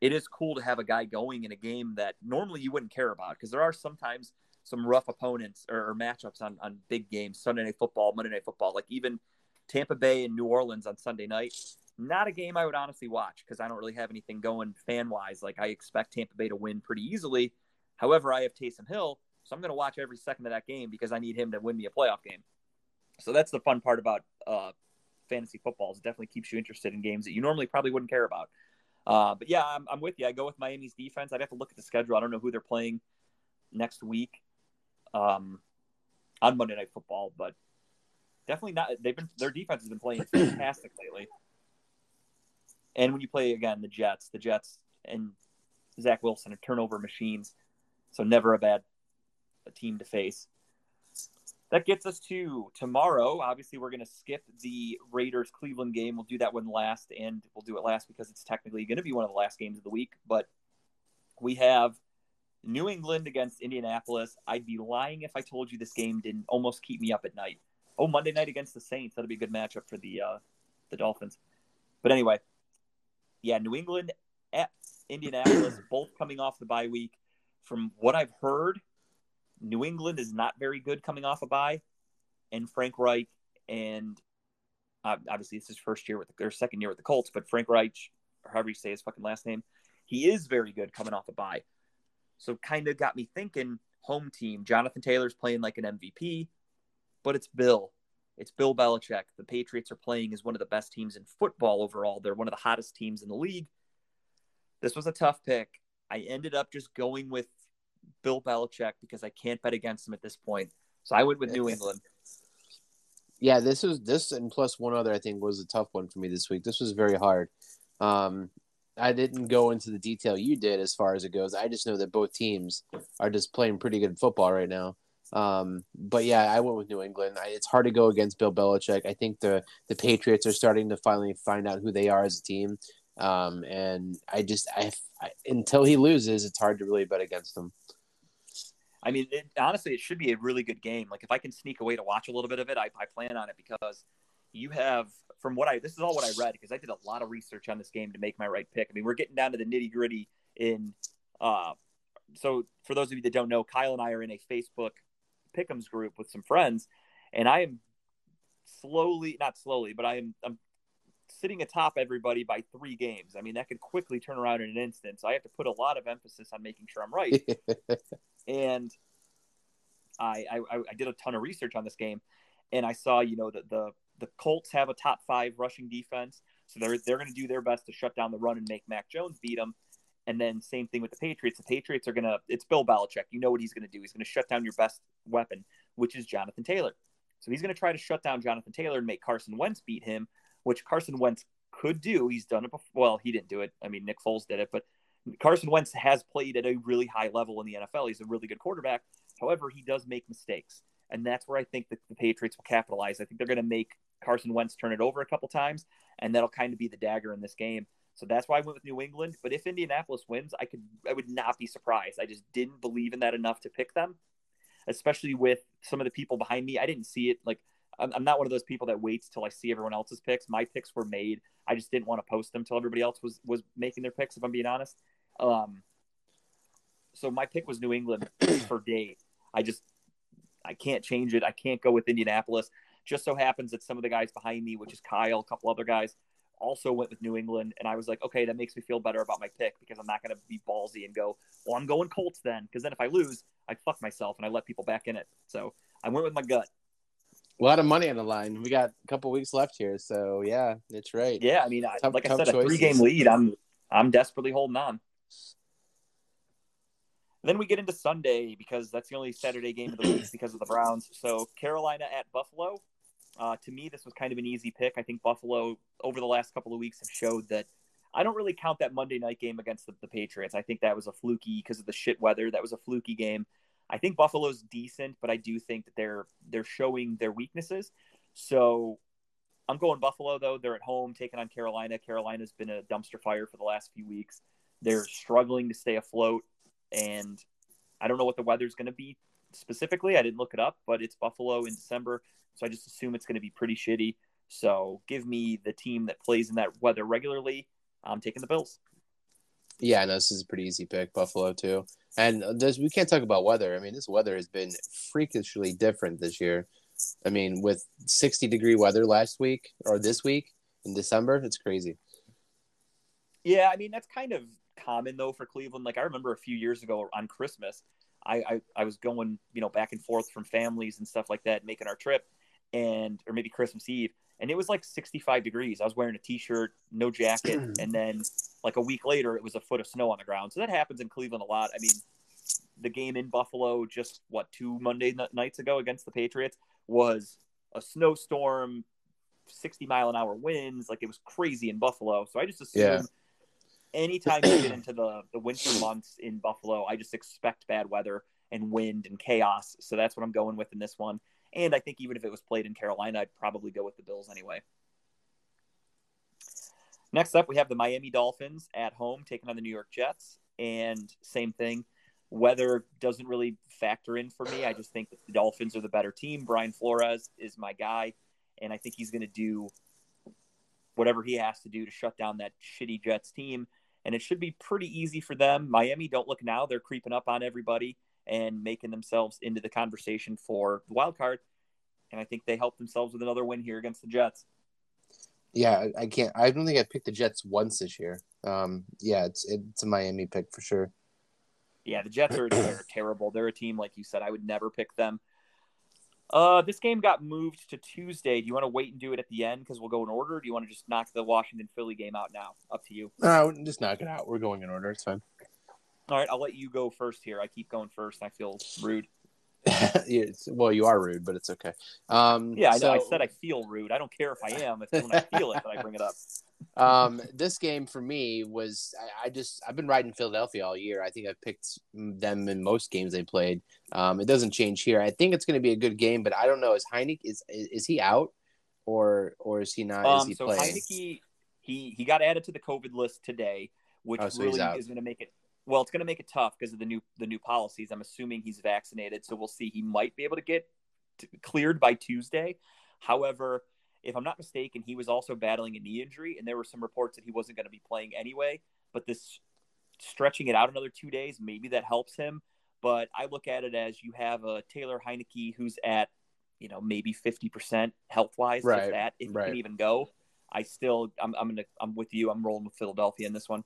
it is cool to have a guy going in a game that normally you wouldn't care about because there are sometimes some rough opponents or, or matchups on, on big games, Sunday night football, Monday night football, like even Tampa Bay and New Orleans on Sunday night. Not a game I would honestly watch because I don't really have anything going fan wise. Like I expect Tampa Bay to win pretty easily. However, I have Taysom Hill, so I'm going to watch every second of that game because I need him to win me a playoff game. So that's the fun part about uh, fantasy football. Is it definitely keeps you interested in games that you normally probably wouldn't care about. Uh, but yeah, I'm, I'm with you. I go with Miami's defense. I'd have to look at the schedule. I don't know who they're playing next week um, on Monday Night Football, but definitely not. They've been their defense has been playing fantastic lately. And when you play again the Jets, the Jets and Zach Wilson are turnover machines, so never a bad a team to face. That gets us to tomorrow. Obviously, we're going to skip the Raiders Cleveland game. We'll do that one last, and we'll do it last because it's technically going to be one of the last games of the week. But we have New England against Indianapolis. I'd be lying if I told you this game didn't almost keep me up at night. Oh, Monday night against the Saints. That'd be a good matchup for the uh, the Dolphins. But anyway, yeah, New England at Indianapolis, both coming off the bye week. From what I've heard, New England is not very good coming off a bye, and Frank Reich and uh, obviously it's his first year with the, or second year with the Colts, but Frank Reich, or however you say his fucking last name, he is very good coming off a bye. So kind of got me thinking home team. Jonathan Taylor's playing like an MVP, but it's Bill. It's Bill Belichick. The Patriots are playing as one of the best teams in football overall. They're one of the hottest teams in the league. This was a tough pick. I ended up just going with Bill Belichick because I can't bet against him at this point. So I went with New England. Yeah, this was this and plus one other I think was a tough one for me this week. This was very hard. Um, I didn't go into the detail you did as far as it goes. I just know that both teams are just playing pretty good football right now. Um, but yeah, I went with New England. I, it's hard to go against Bill Belichick. I think the the Patriots are starting to finally find out who they are as a team. Um, and I just I, I until he loses, it's hard to really bet against him. I mean, it, honestly, it should be a really good game. Like if I can sneak away to watch a little bit of it, I, I plan on it because you have from what I this is all what I read because I did a lot of research on this game to make my right pick. I mean, we're getting down to the nitty gritty in. Uh, so for those of you that don't know, Kyle and I are in a Facebook Pick'ems group with some friends, and I am slowly, not slowly, but I am I'm sitting atop everybody by three games. I mean, that could quickly turn around in an instant. So I have to put a lot of emphasis on making sure I'm right. and I, I I did a ton of research on this game, and I saw you know that the the Colts have a top five rushing defense, so they're they're going to do their best to shut down the run and make Mac Jones beat them. And then same thing with the Patriots. The Patriots are going to it's Bill Belichick. You know what he's going to do. He's going to shut down your best weapon, which is Jonathan Taylor. So he's going to try to shut down Jonathan Taylor and make Carson Wentz beat him, which Carson Wentz could do. He's done it before. Well, he didn't do it. I mean, Nick Foles did it, but Carson Wentz has played at a really high level in the NFL. He's a really good quarterback. However, he does make mistakes. And that's where I think that the Patriots will capitalize. I think they're going to make Carson Wentz turn it over a couple times, and that'll kind of be the dagger in this game. So that's why I went with New England. But if Indianapolis wins, I could I would not be surprised. I just didn't believe in that enough to pick them, especially with some of the people behind me. I didn't see it like I'm, I'm not one of those people that waits till I see everyone else's picks. My picks were made. I just didn't want to post them till everybody else was was making their picks. If I'm being honest, um, so my pick was New England for day. I just I can't change it. I can't go with Indianapolis. Just so happens that some of the guys behind me, which is Kyle, a couple other guys, also went with New England, and I was like, okay, that makes me feel better about my pick because I'm not going to be ballsy and go, well, I'm going Colts then, because then if I lose, I fuck myself and I let people back in it. So I went with my gut. A lot of money on the line. We got a couple weeks left here, so yeah, it's right. Yeah, I mean, tough, like I said, choices. a three-game lead. I'm I'm desperately holding on. then we get into Sunday because that's the only Saturday game of the week because of the Browns. So Carolina at Buffalo. Uh, to me, this was kind of an easy pick. I think Buffalo, over the last couple of weeks, have showed that I don't really count that Monday night game against the, the Patriots. I think that was a fluky because of the shit weather. That was a fluky game. I think Buffalo's decent, but I do think that they're they're showing their weaknesses. So I'm going Buffalo though. They're at home taking on Carolina. Carolina's been a dumpster fire for the last few weeks. They're struggling to stay afloat, and I don't know what the weather's going to be specifically. I didn't look it up, but it's Buffalo in December. So I just assume it's going to be pretty shitty. So give me the team that plays in that weather regularly. I'm taking the Bills. Yeah, no, this is a pretty easy pick. Buffalo too, and this, we can't talk about weather. I mean, this weather has been freakishly different this year. I mean, with 60 degree weather last week or this week in December, it's crazy. Yeah, I mean that's kind of common though for Cleveland. Like I remember a few years ago on Christmas, I, I, I was going, you know, back and forth from families and stuff like that, making our trip, and or maybe Christmas Eve, and it was like 65 degrees. I was wearing a t-shirt, no jacket, and then like a week later, it was a foot of snow on the ground. So that happens in Cleveland a lot. I mean, the game in Buffalo just what two Monday nights ago against the Patriots was a snowstorm, 60 mile an hour winds, like it was crazy in Buffalo. So I just assume. Yeah anytime you get into the, the winter months in Buffalo, I just expect bad weather and wind and chaos. So that's what I'm going with in this one. And I think even if it was played in Carolina, I'd probably go with the Bills anyway. Next up, we have the Miami Dolphins at home taking on the New York Jets. And same thing, weather doesn't really factor in for me. I just think the Dolphins are the better team. Brian Flores is my guy, and I think he's going to do whatever he has to do to shut down that shitty Jets team. And it should be pretty easy for them. Miami, don't look now; they're creeping up on everybody and making themselves into the conversation for the wild card. And I think they help themselves with another win here against the Jets. Yeah, I can't. I don't think I picked the Jets once this year. Um, yeah, it's it's a Miami pick for sure. Yeah, the Jets are they're terrible. They're a team like you said. I would never pick them. Uh, this game got moved to Tuesday. Do you want to wait and do it at the end because we'll go in order? do you want to just knock the Washington Philly game out now? Up to you. No, just knock it out. We're going in order. It's fine. All right, I'll let you go first here. I keep going first. I feel rude. well, you are rude, but it's okay. Um, yeah, I know. I said I feel rude. I don't care if I am. It's when I feel it that I bring it up. um, this game for me was I, I, just I've been riding Philadelphia all year. I think I've picked them in most games they played. Um, it doesn't change here. I think it's going to be a good game, but I don't know. Is Heinicke is is he out or or is he not? Is um, he so playing? Heinicke he he got added to the COVID list today, which oh, so really is going to make it well, it's going to make it tough because of the new the new policies. I'm assuming he's vaccinated, so we'll see. He might be able to get t- cleared by Tuesday. However, if I'm not mistaken, he was also battling a knee injury, and there were some reports that he wasn't going to be playing anyway. But this stretching it out another two days, maybe that helps him. But I look at it as you have a Taylor Heinicke who's at, you know, maybe 50% health wise, right. if that, if right. he can even go. I still, I'm, I'm gonna, I'm with you. I'm rolling with Philadelphia in this one.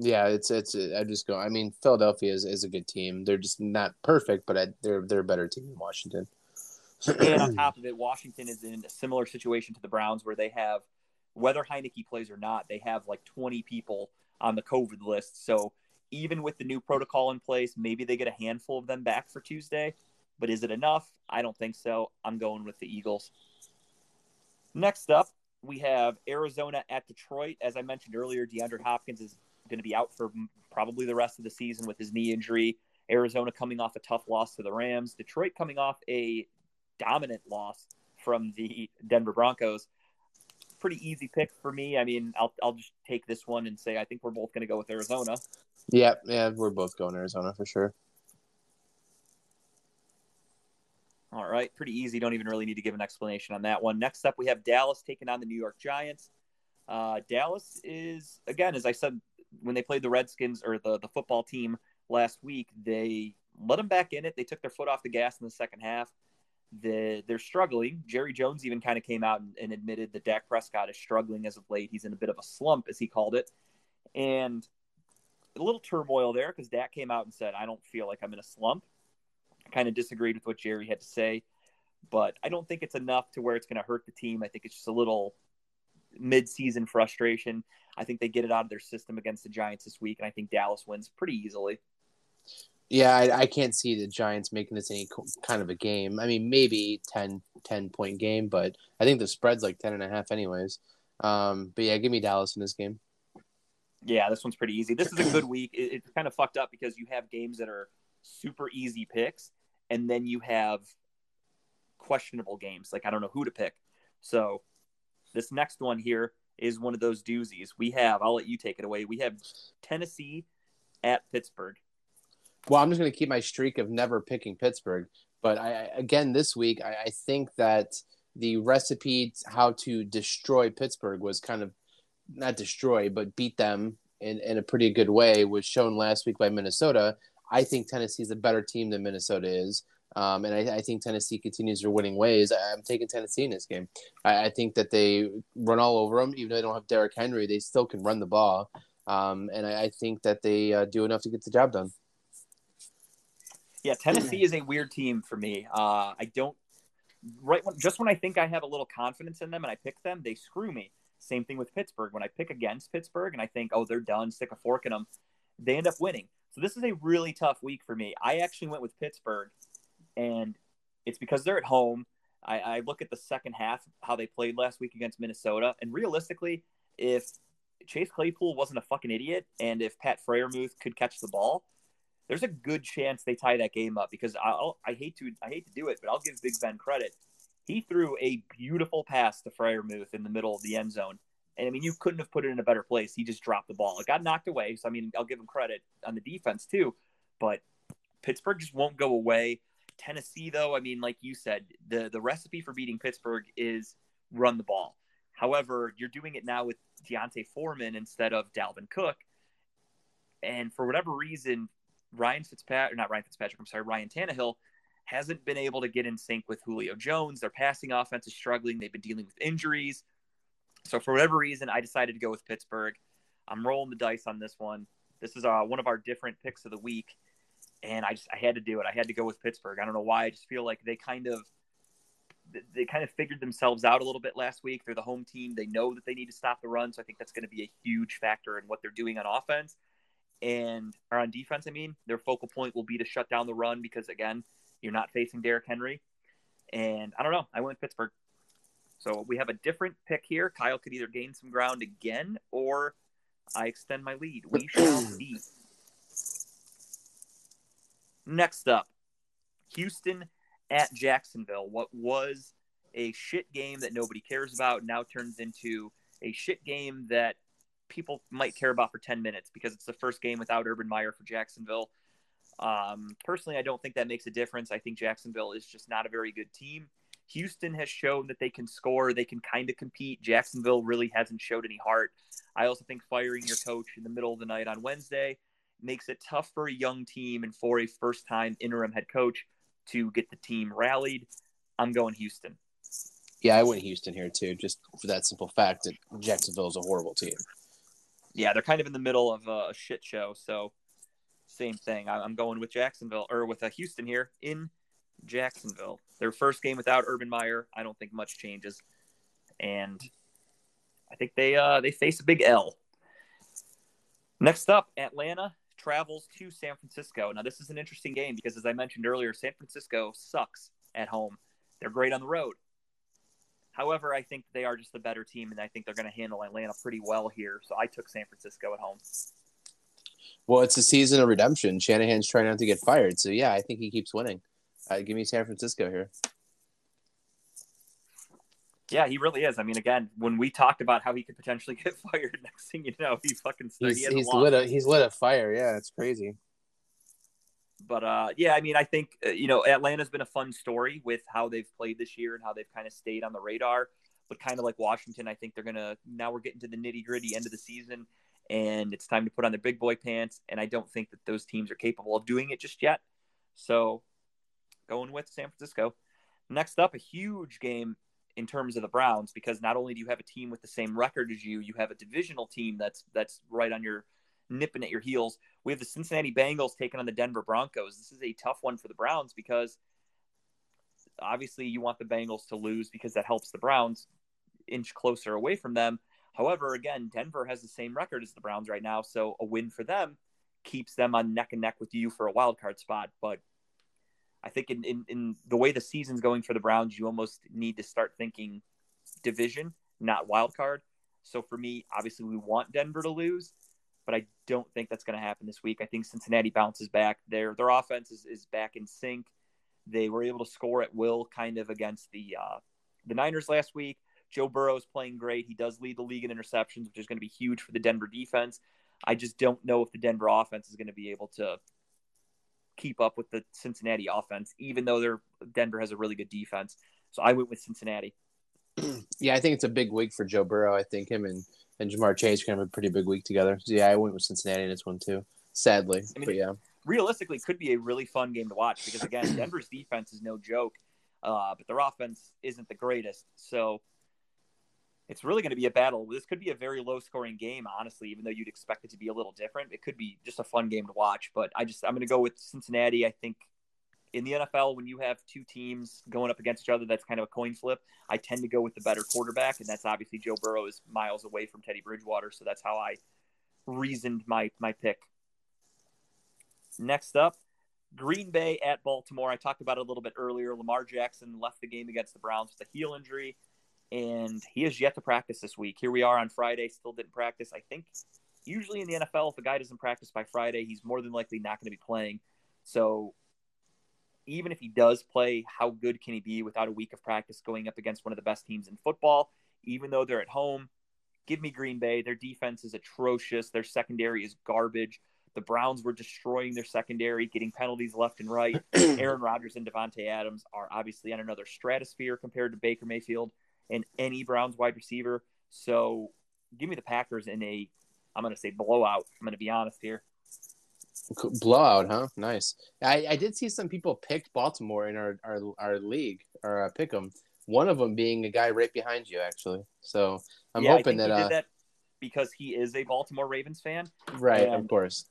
Yeah, it's it's. Uh, I just go. I mean, Philadelphia is, is a good team. They're just not perfect, but I, they're they're a better team than Washington. and on top of it, Washington is in a similar situation to the Browns, where they have whether Heinicke plays or not, they have like 20 people on the COVID list. So even with the new protocol in place, maybe they get a handful of them back for Tuesday. But is it enough? I don't think so. I'm going with the Eagles. Next up, we have Arizona at Detroit. As I mentioned earlier, DeAndre Hopkins is going to be out for probably the rest of the season with his knee injury. Arizona coming off a tough loss to the Rams. Detroit coming off a dominant loss from the Denver Broncos. Pretty easy pick for me. I mean, I'll I'll just take this one and say I think we're both going to go with Arizona. Yeah, yeah, we're both going Arizona for sure. All right, pretty easy. Don't even really need to give an explanation on that one. Next up, we have Dallas taking on the New York Giants. Uh, Dallas is again, as I said when they played the Redskins or the the football team last week, they let them back in it. They took their foot off the gas in the second half. The, they're struggling. Jerry Jones even kind of came out and, and admitted that Dak Prescott is struggling as of late. He's in a bit of a slump, as he called it, and a little turmoil there because Dak came out and said, "I don't feel like I'm in a slump." I kind of disagreed with what Jerry had to say, but I don't think it's enough to where it's going to hurt the team. I think it's just a little mid-season frustration. I think they get it out of their system against the Giants this week, and I think Dallas wins pretty easily. Yeah, I, I can't see the Giants making this any kind of a game. I mean, maybe 10, 10 point game, but I think the spread's like 10 and a half anyways. Um, but yeah, give me Dallas in this game. Yeah, this one's pretty easy. This is a good week. It, it's kind of fucked up because you have games that are super easy picks, and then you have questionable games. Like I don't know who to pick. So this next one here is one of those doozies. We have, I'll let you take it away. We have Tennessee at Pittsburgh. Well, I'm just going to keep my streak of never picking Pittsburgh. But I, again, this week, I, I think that the recipe how to destroy Pittsburgh was kind of not destroy, but beat them in, in a pretty good way was shown last week by Minnesota. I think Tennessee's a better team than Minnesota is. Um, and I, I, think Tennessee continues their winning ways. I'm taking Tennessee in this game. I, I, think that they run all over them, even though they don't have Derrick Henry. They still can run the ball, um, and I, I, think that they uh, do enough to get the job done. Yeah, Tennessee is a weird team for me. Uh, I don't right when, just when I think I have a little confidence in them and I pick them, they screw me. Same thing with Pittsburgh. When I pick against Pittsburgh and I think, oh, they're done, stick a fork in them, they end up winning. So this is a really tough week for me. I actually went with Pittsburgh and it's because they're at home. I, I look at the second half how they played last week against Minnesota, and realistically, if Chase Claypool wasn't a fucking idiot, and if Pat Freiermuth could catch the ball, there's a good chance they tie that game up. Because I'll, I hate to I hate to do it, but I'll give Big Ben credit. He threw a beautiful pass to Freiermuth in the middle of the end zone, and I mean you couldn't have put it in a better place. He just dropped the ball. It got knocked away, so I mean I'll give him credit on the defense too. But Pittsburgh just won't go away. Tennessee, though, I mean, like you said, the the recipe for beating Pittsburgh is run the ball. However, you're doing it now with D'Onta Foreman instead of Dalvin Cook. And for whatever reason, Ryan Fitzpatrick, not Ryan Fitzpatrick, I'm sorry, Ryan Tannehill hasn't been able to get in sync with Julio Jones. Their passing offense is struggling. They've been dealing with injuries. So for whatever reason, I decided to go with Pittsburgh. I'm rolling the dice on this one. This is uh, one of our different picks of the week, and I just I had to do it. I had to go with Pittsburgh. I don't know why. I just feel like they kind of they kind of figured themselves out a little bit last week. They're the home team. They know that they need to stop the run, so I think that's going to be a huge factor in what they're doing on offense and or on defense. I mean, their focal point will be to shut down the run because again, you're not facing Derrick Henry. And I don't know. I went Pittsburgh. So we have a different pick here. Kyle could either gain some ground again or I extend my lead. We shall see. Next up, Houston at Jacksonville. What was a shit game that nobody cares about now turns into a shit game that people might care about for 10 minutes because it's the first game without Urban Meyer for Jacksonville. Um, personally, I don't think that makes a difference. I think Jacksonville is just not a very good team. Houston has shown that they can score, they can kind of compete. Jacksonville really hasn't showed any heart. I also think firing your coach in the middle of the night on Wednesday makes it tough for a young team and for a first time interim head coach to get the team rallied. I'm going Houston. Yeah, I went Houston here too, just for that simple fact that Jacksonville is a horrible team. Yeah, they're kind of in the middle of a shit show. So, same thing. I'm going with Jacksonville or with a Houston here in Jacksonville. Their first game without Urban Meyer, I don't think much changes, and I think they uh, they face a big L. Next up, Atlanta travels to San Francisco. Now, this is an interesting game because, as I mentioned earlier, San Francisco sucks at home. They're great on the road. However, I think they are just the better team, and I think they're going to handle Atlanta pretty well here. So I took San Francisco at home. Well, it's a season of redemption. Shanahan's trying not to get fired, so yeah, I think he keeps winning. Uh, give me San Francisco here. Yeah, he really is. I mean, again, when we talked about how he could potentially get fired, next thing you know, he fucking he's, he he's lit a he's lit a fire. Yeah, it's crazy. But uh, yeah, I mean, I think uh, you know Atlanta's been a fun story with how they've played this year and how they've kind of stayed on the radar. But kind of like Washington, I think they're gonna now we're getting to the nitty gritty end of the season, and it's time to put on their big boy pants. And I don't think that those teams are capable of doing it just yet. So, going with San Francisco. Next up, a huge game in terms of the Browns because not only do you have a team with the same record as you, you have a divisional team that's that's right on your nipping at your heels. We have the Cincinnati Bengals taking on the Denver Broncos. This is a tough one for the Browns because obviously you want the Bengals to lose because that helps the Browns inch closer away from them. However, again, Denver has the same record as the Browns right now, so a win for them keeps them on neck and neck with you for a wild card spot. But I think in, in, in the way the season's going for the Browns, you almost need to start thinking division, not wild card. So for me, obviously, we want Denver to lose, but I don't think that's going to happen this week. I think Cincinnati bounces back. Their their offense is, is back in sync. They were able to score at will, kind of against the uh, the Niners last week. Joe Burrow is playing great. He does lead the league in interceptions, which is going to be huge for the Denver defense. I just don't know if the Denver offense is going to be able to keep up with the Cincinnati offense, even though their Denver has a really good defense. So I went with Cincinnati. Yeah, I think it's a big week for Joe Burrow. I think him and, and Ja'Marr Chase to have a pretty big week together. So yeah, I went with Cincinnati in this one too. Sadly, I mean, but yeah, realistically, could be a really fun game to watch because again, Denver's defense is no joke, uh, but their offense isn't the greatest. So it's really going to be a battle. This could be a very low scoring game, honestly, even though you'd expect it to be a little different. It could be just a fun game to watch. But I just I'm going to go with Cincinnati. I think in the NFL, when you have two teams going up against each other, that's kind of a coin flip. I tend to go with the better quarterback, and that's obviously Joe Burrow is miles away from Teddy Bridgewater, so that's how I reasoned my my pick. Next up, Green Bay at Baltimore. I talked about it a little bit earlier. Lamar Jackson left the game against the Browns with a heel injury and he has yet to practice this week. Here we are on Friday, still didn't practice. I think usually in the NFL, if a guy doesn't practice by Friday, he's more than likely not going to be playing. So even if he does play, how good can he be without a week of practice going up against one of the best teams in football? Even though they're at home, give me Green Bay. Their defense is atrocious. Their secondary is garbage. The Browns were destroying their secondary, getting penalties left and right. Aaron Rodgers and Davante Adams are obviously on another stratosphere compared to Baker Mayfield and any Browns wide receiver. So give me the Packers in a, I'm going to say blowout. I'm going to be honest here. Blowout, huh? Nice. I, I did see some people picked Baltimore in our our, our league or uh, pick them. One of them being a guy right behind you, actually. So I'm yeah, hoping that, uh, that because he is a Baltimore Ravens fan. Right, of course.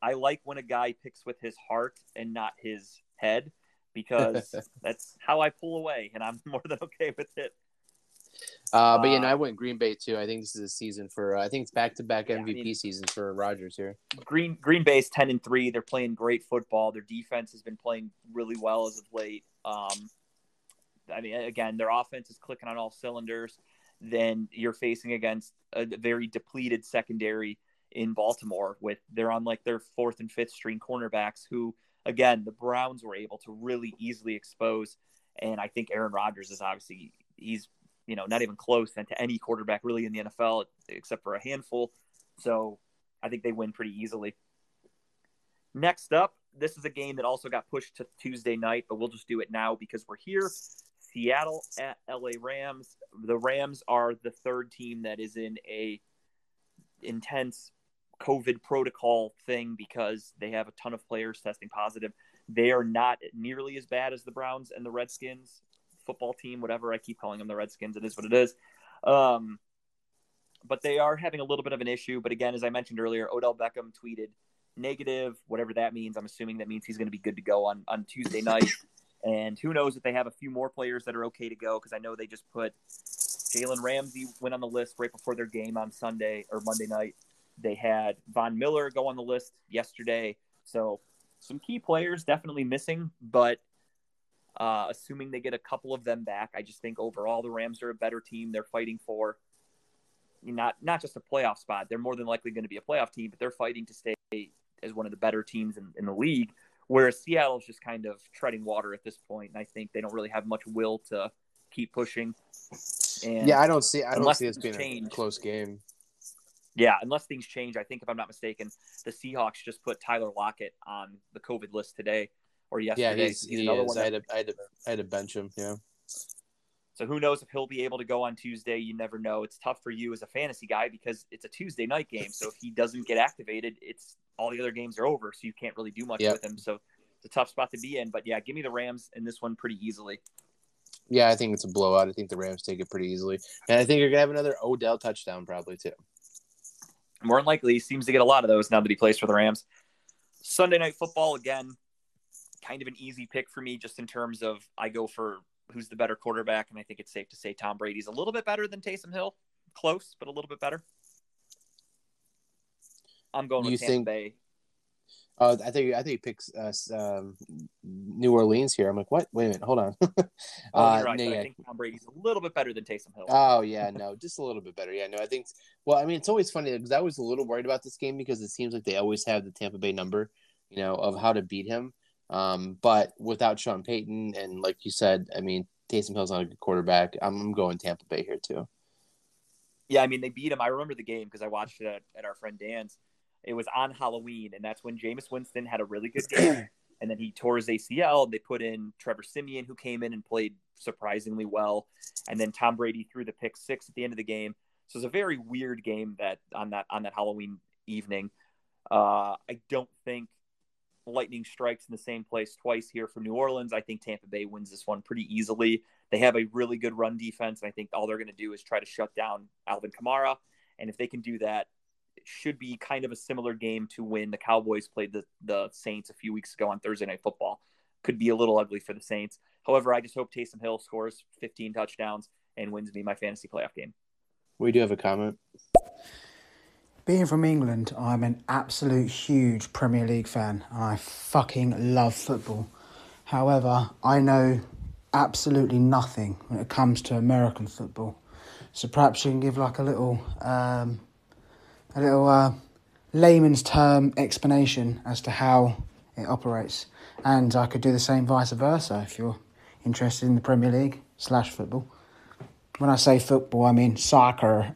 I like when a guy picks with his heart and not his head because that's how I pull away, and I'm more than okay with it. Uh, but uh, you know, I went Green Bay too. I think this is a season for. Uh, I think it's back to back MVP I mean, seasons for Rodgers here. Green Green Bay's ten and three. They're playing great football. Their defense has been playing really well as of late. Um, I mean, again, their offense is clicking on all cylinders. Then you're facing against a very depleted secondary in Baltimore with they're on like their fourth and fifth string cornerbacks who again the Browns were able to really easily expose and I think Aaron Rodgers is obviously he's you know not even close and to any quarterback really in the NFL except for a handful so I think they win pretty easily. Next up, this is a game that also got pushed to Tuesday night, but we'll just do it now because we're here. Seattle at LA Rams. The Rams are the third team that is in a intense COVID protocol thing because they have a ton of players testing positive. They are not nearly as bad as the Browns and the Redskins football team, whatever I keep calling them the Redskins. It is what it is. Um, but they are having a little bit of an issue. But again, as I mentioned earlier, Odell Beckham tweeted negative, whatever that means. I'm assuming that means he's going to be good to go on, on Tuesday night. And who knows if they have a few more players that are okay to go because I know they just put Jalen Ramsey went on the list right before their game on Sunday or Monday night. They had Von Miller go on the list yesterday. So some key players definitely missing, but uh, assuming they get a couple of them back, I just think overall the Rams are a better team. They're fighting for not not just a playoff spot. They're more than likely going to be a playoff team, but they're fighting to stay as one of the better teams in, in the league. Whereas Seattle's just kind of treading water at this point, and I think they don't really have much will to keep pushing. And yeah, I don't see. I don't see this being change, a close game. Yeah, unless things change, I think if I'm not mistaken, the Seahawks just put Tyler Lockett on the COVID list today or yesterday. Yeah, he's, he's he another is. One I had, to, I, had to, I had to bench him. Yeah. So who knows if he'll be able to go on Tuesday? You never know. It's tough for you as a fantasy guy because it's a Tuesday night game. So if he doesn't get activated, it's all the other games are over. So you can't really do much yep. with him. So it's a tough spot to be in. But yeah, give me the Rams in this one pretty easily. Yeah, I think it's a blowout. I think the Rams take it pretty easily, and I think you're gonna have another Odell touchdown probably too. More than likely, he seems to get a lot of those now that he plays for the Rams. Sunday night football again, kind of an easy pick for me, just in terms of I go for who's the better quarterback, and I think it's safe to say Tom Brady's a little bit better than Taysom Hill, close, but a little bit better. I'm going with you Tampa think, Bay. Oh, I think I think he picks us um, New Orleans here. I'm like, what? Wait a minute, hold on. oh, uh, right. No, yeah. I think Tom Brady's a little bit better than Taysom Hill. Oh yeah, no, just a little bit better. Yeah, no, I think. Well, I mean, it's always funny because I was a little worried about this game because it seems like they always have the Tampa Bay number, you know, of how to beat him. Um, but without Sean Payton and like you said, I mean, Taysom Hill's not a good quarterback. I'm, I'm going Tampa Bay here too. Yeah, I mean they beat him. I remember the game because I watched it at, at our friend Dan's it was on Halloween, and that's when Jameis Winston had a really good game. and then he tore his ACL. They put in Trevor Siemian, who came in and played surprisingly well. And then Tom Brady threw the pick six at the end of the game. So it was a very weird game that on that on that Halloween evening. Uh, I don't think lightning strikes in the same place twice here for New Orleans. I think Tampa Bay wins this one pretty easily. They have a really good run defense, and I think all they're going to do is try to shut down Alvin Kamara. And if they can do that, it should be kind of a similar game to when the Cowboys played the, the Saints a few weeks ago on Thursday Night Football. Could be a little ugly for the Saints. However, I just hope Taysom Hill scores 15 touchdowns and wins me my fantasy playoff game. We do have a comment. Being from England, I'm an absolute huge Premier League fan. I fucking love football. However, I know absolutely nothing when it comes to American football. So perhaps you can give like a little um, a little uh, layman's term explanation as to how it operates. And I could do the same vice versa if you're interested in the Premier League slash football. When I say football, I mean soccer.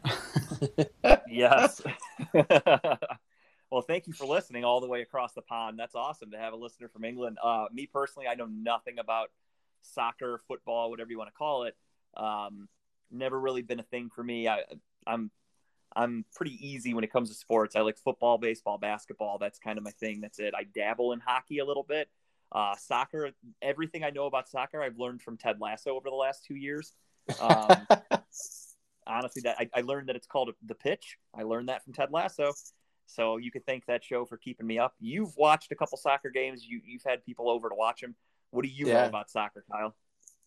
yes. well, thank you for listening all the way across the pond. That's awesome to have a listener from England. Uh, me personally, I know nothing about soccer, football, whatever you want to call it. Um, never really been a thing for me. I, I'm I'm pretty easy when it comes to sports. I like football, baseball, basketball. That's kind of my thing. That's it. I dabble in hockey a little bit. Uh, soccer, everything I know about soccer, I've learned from Ted Lasso over the last two years. Um, honestly, that I, I, learned that it's called the pitch. I learned that from Ted Lasso. So you could thank that show for keeping me up. You've watched a couple soccer games. You, you've had people over to watch them. What do you yeah. know about soccer, Kyle?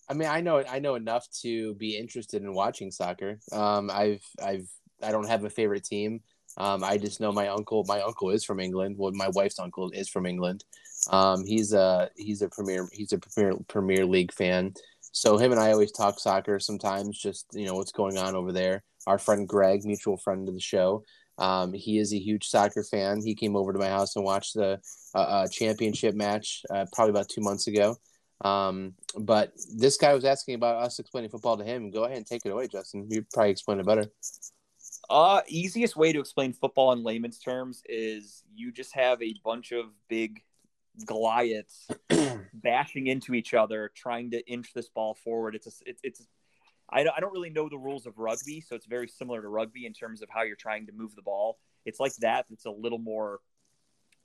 I mean, I know I know enough to be interested in watching soccer. Um, I've I've I don't have a favorite team. Um, I just know my uncle. My uncle is from England. Well, my wife's uncle is from England. Um, he's a he's a premier he's a premier Premier League fan. So him and I always talk soccer sometimes. Just you know what's going on over there. Our friend Greg, mutual friend of the show, um, he is a huge soccer fan. He came over to my house and watched the uh, uh, championship match uh, probably about two months ago. Um, but this guy was asking about us explaining football to him. Go ahead and take it away, Justin. You probably explain it better. Uh, easiest way to explain football in layman's terms is you just have a bunch of big Goliaths bashing into each other, trying to inch this ball forward. It's a, it's, it's, I don't, I don't really know the rules of rugby, so it's very similar to rugby in terms of how you're trying to move the ball. It's like that. It's a little more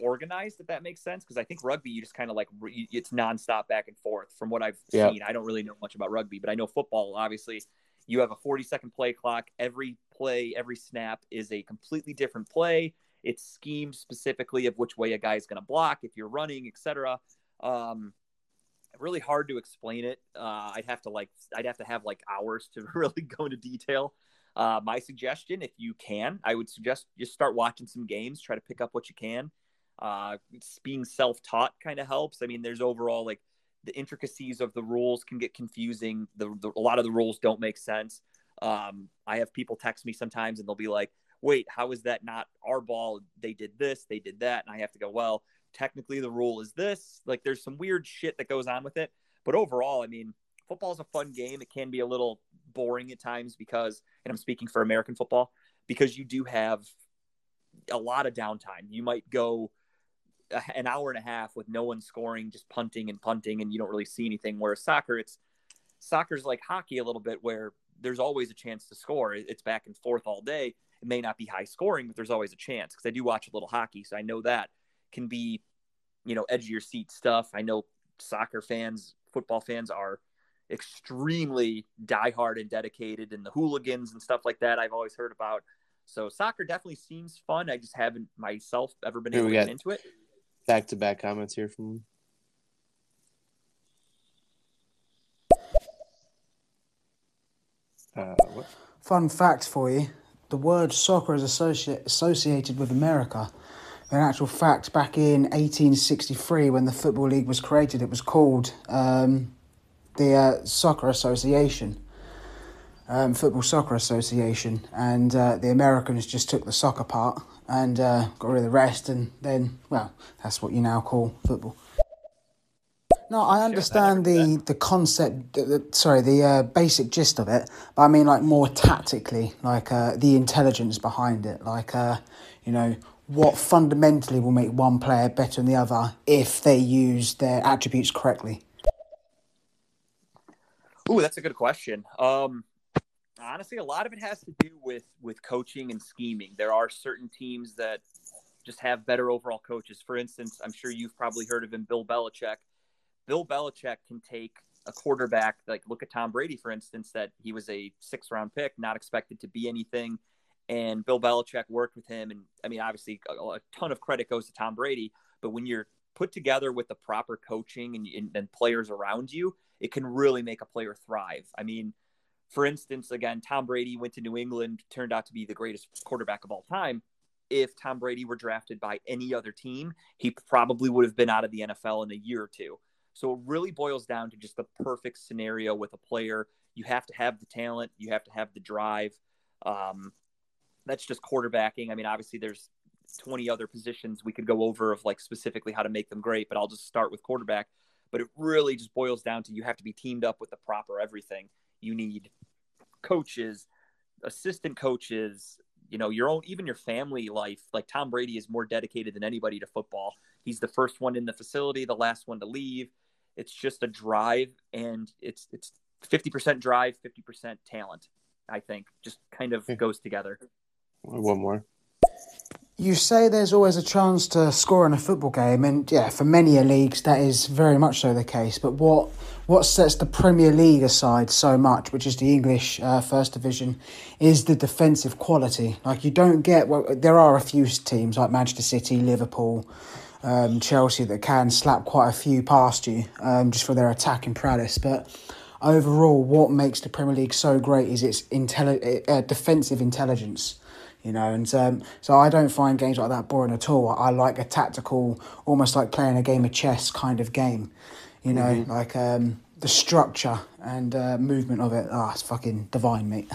organized, if that makes sense. Because I think rugby, you just kind of like it's nonstop back and forth. From what I've yep. seen, I don't really know much about rugby, but I know football. Obviously, you have a 40 second play clock. Every play, every snap is a completely different play. It's schemed specifically of which way a guy is going to block, if you're running, etc. Um, really hard to explain it. Uh, I'd have to like I'd have to have like hours to really go into detail. Uh, my suggestion, if you can, I would suggest just start watching some games, try to pick up what you can. Uh, being self-taught kind of helps. I mean, there's overall like the intricacies of the rules can get confusing. The, the a lot of the rules don't make sense. Um, I have people text me sometimes and they'll be like, "Wait, how is that not our ball? They did this, they did that," and I have to go, "Well, technically the rule is this." Like, there's some weird shit that goes on with it. But overall, I mean, football is a fun game. It can be a little boring at times because, and I'm speaking for American football, because you do have a lot of downtime. You might go an hour and a half with no one scoring, just punting and punting, and you don't really see anything. Whereas soccer, it's soccer's like hockey a little bit, where there's always a chance to score. It's back and forth all day. It may not be high scoring, but there's always a chance because I do watch a little hockey, so I know that can be, you know, edge of your seat stuff. I know soccer fans, football fans are extremely diehard and dedicated, and the hooligans and stuff like that. I've always heard about. So soccer definitely seems fun. I just haven't myself ever been able to get into it back to back comments here from uh, Fun fact for you the word soccer is associate, associated with America. In actual fact, back in 1863, when the Football League was created, it was called um, the uh, Soccer Association, um, Football Soccer Association, and uh, the Americans just took the soccer part and uh, got rid of the rest, and then, well, that's what you now call football. No, I understand the, the concept, the, the, sorry, the uh, basic gist of it, but I mean, like, more tactically, like uh, the intelligence behind it, like, uh, you know, what fundamentally will make one player better than the other if they use their attributes correctly? Ooh, that's a good question. Um, honestly, a lot of it has to do with with coaching and scheming. There are certain teams that just have better overall coaches. For instance, I'm sure you've probably heard of him, Bill Belichick. Bill Belichick can take a quarterback, like look at Tom Brady, for instance, that he was a six round pick, not expected to be anything. And Bill Belichick worked with him. And I mean, obviously, a, a ton of credit goes to Tom Brady. But when you're put together with the proper coaching and, and, and players around you, it can really make a player thrive. I mean, for instance, again, Tom Brady went to New England, turned out to be the greatest quarterback of all time. If Tom Brady were drafted by any other team, he probably would have been out of the NFL in a year or two. So it really boils down to just the perfect scenario with a player. You have to have the talent, you have to have the drive. Um, that's just quarterbacking. I mean, obviously, there's 20 other positions we could go over of like specifically how to make them great, but I'll just start with quarterback. But it really just boils down to you have to be teamed up with the proper everything. You need coaches, assistant coaches, you know, your own, even your family life. Like Tom Brady is more dedicated than anybody to football. He's the first one in the facility, the last one to leave. It's just a drive, and it's it's fifty percent drive, fifty percent talent. I think just kind of goes together. One more. You say there's always a chance to score in a football game, and yeah, for many leagues that is very much so the case. But what what sets the Premier League aside so much, which is the English uh, First Division, is the defensive quality. Like you don't get. Well, there are a few teams like Manchester City, Liverpool, um, Chelsea that can slap quite a few past you um, just for their attacking prowess, but overall, what makes the Premier League so great is its intelli- uh, defensive intelligence you know. And um, so I don't find games like that boring at all. I like a tactical, almost like playing a game of chess kind of game, you know, mm-hmm. like um, the structure and uh, movement of it. Ah, oh, it's fucking divine, mate.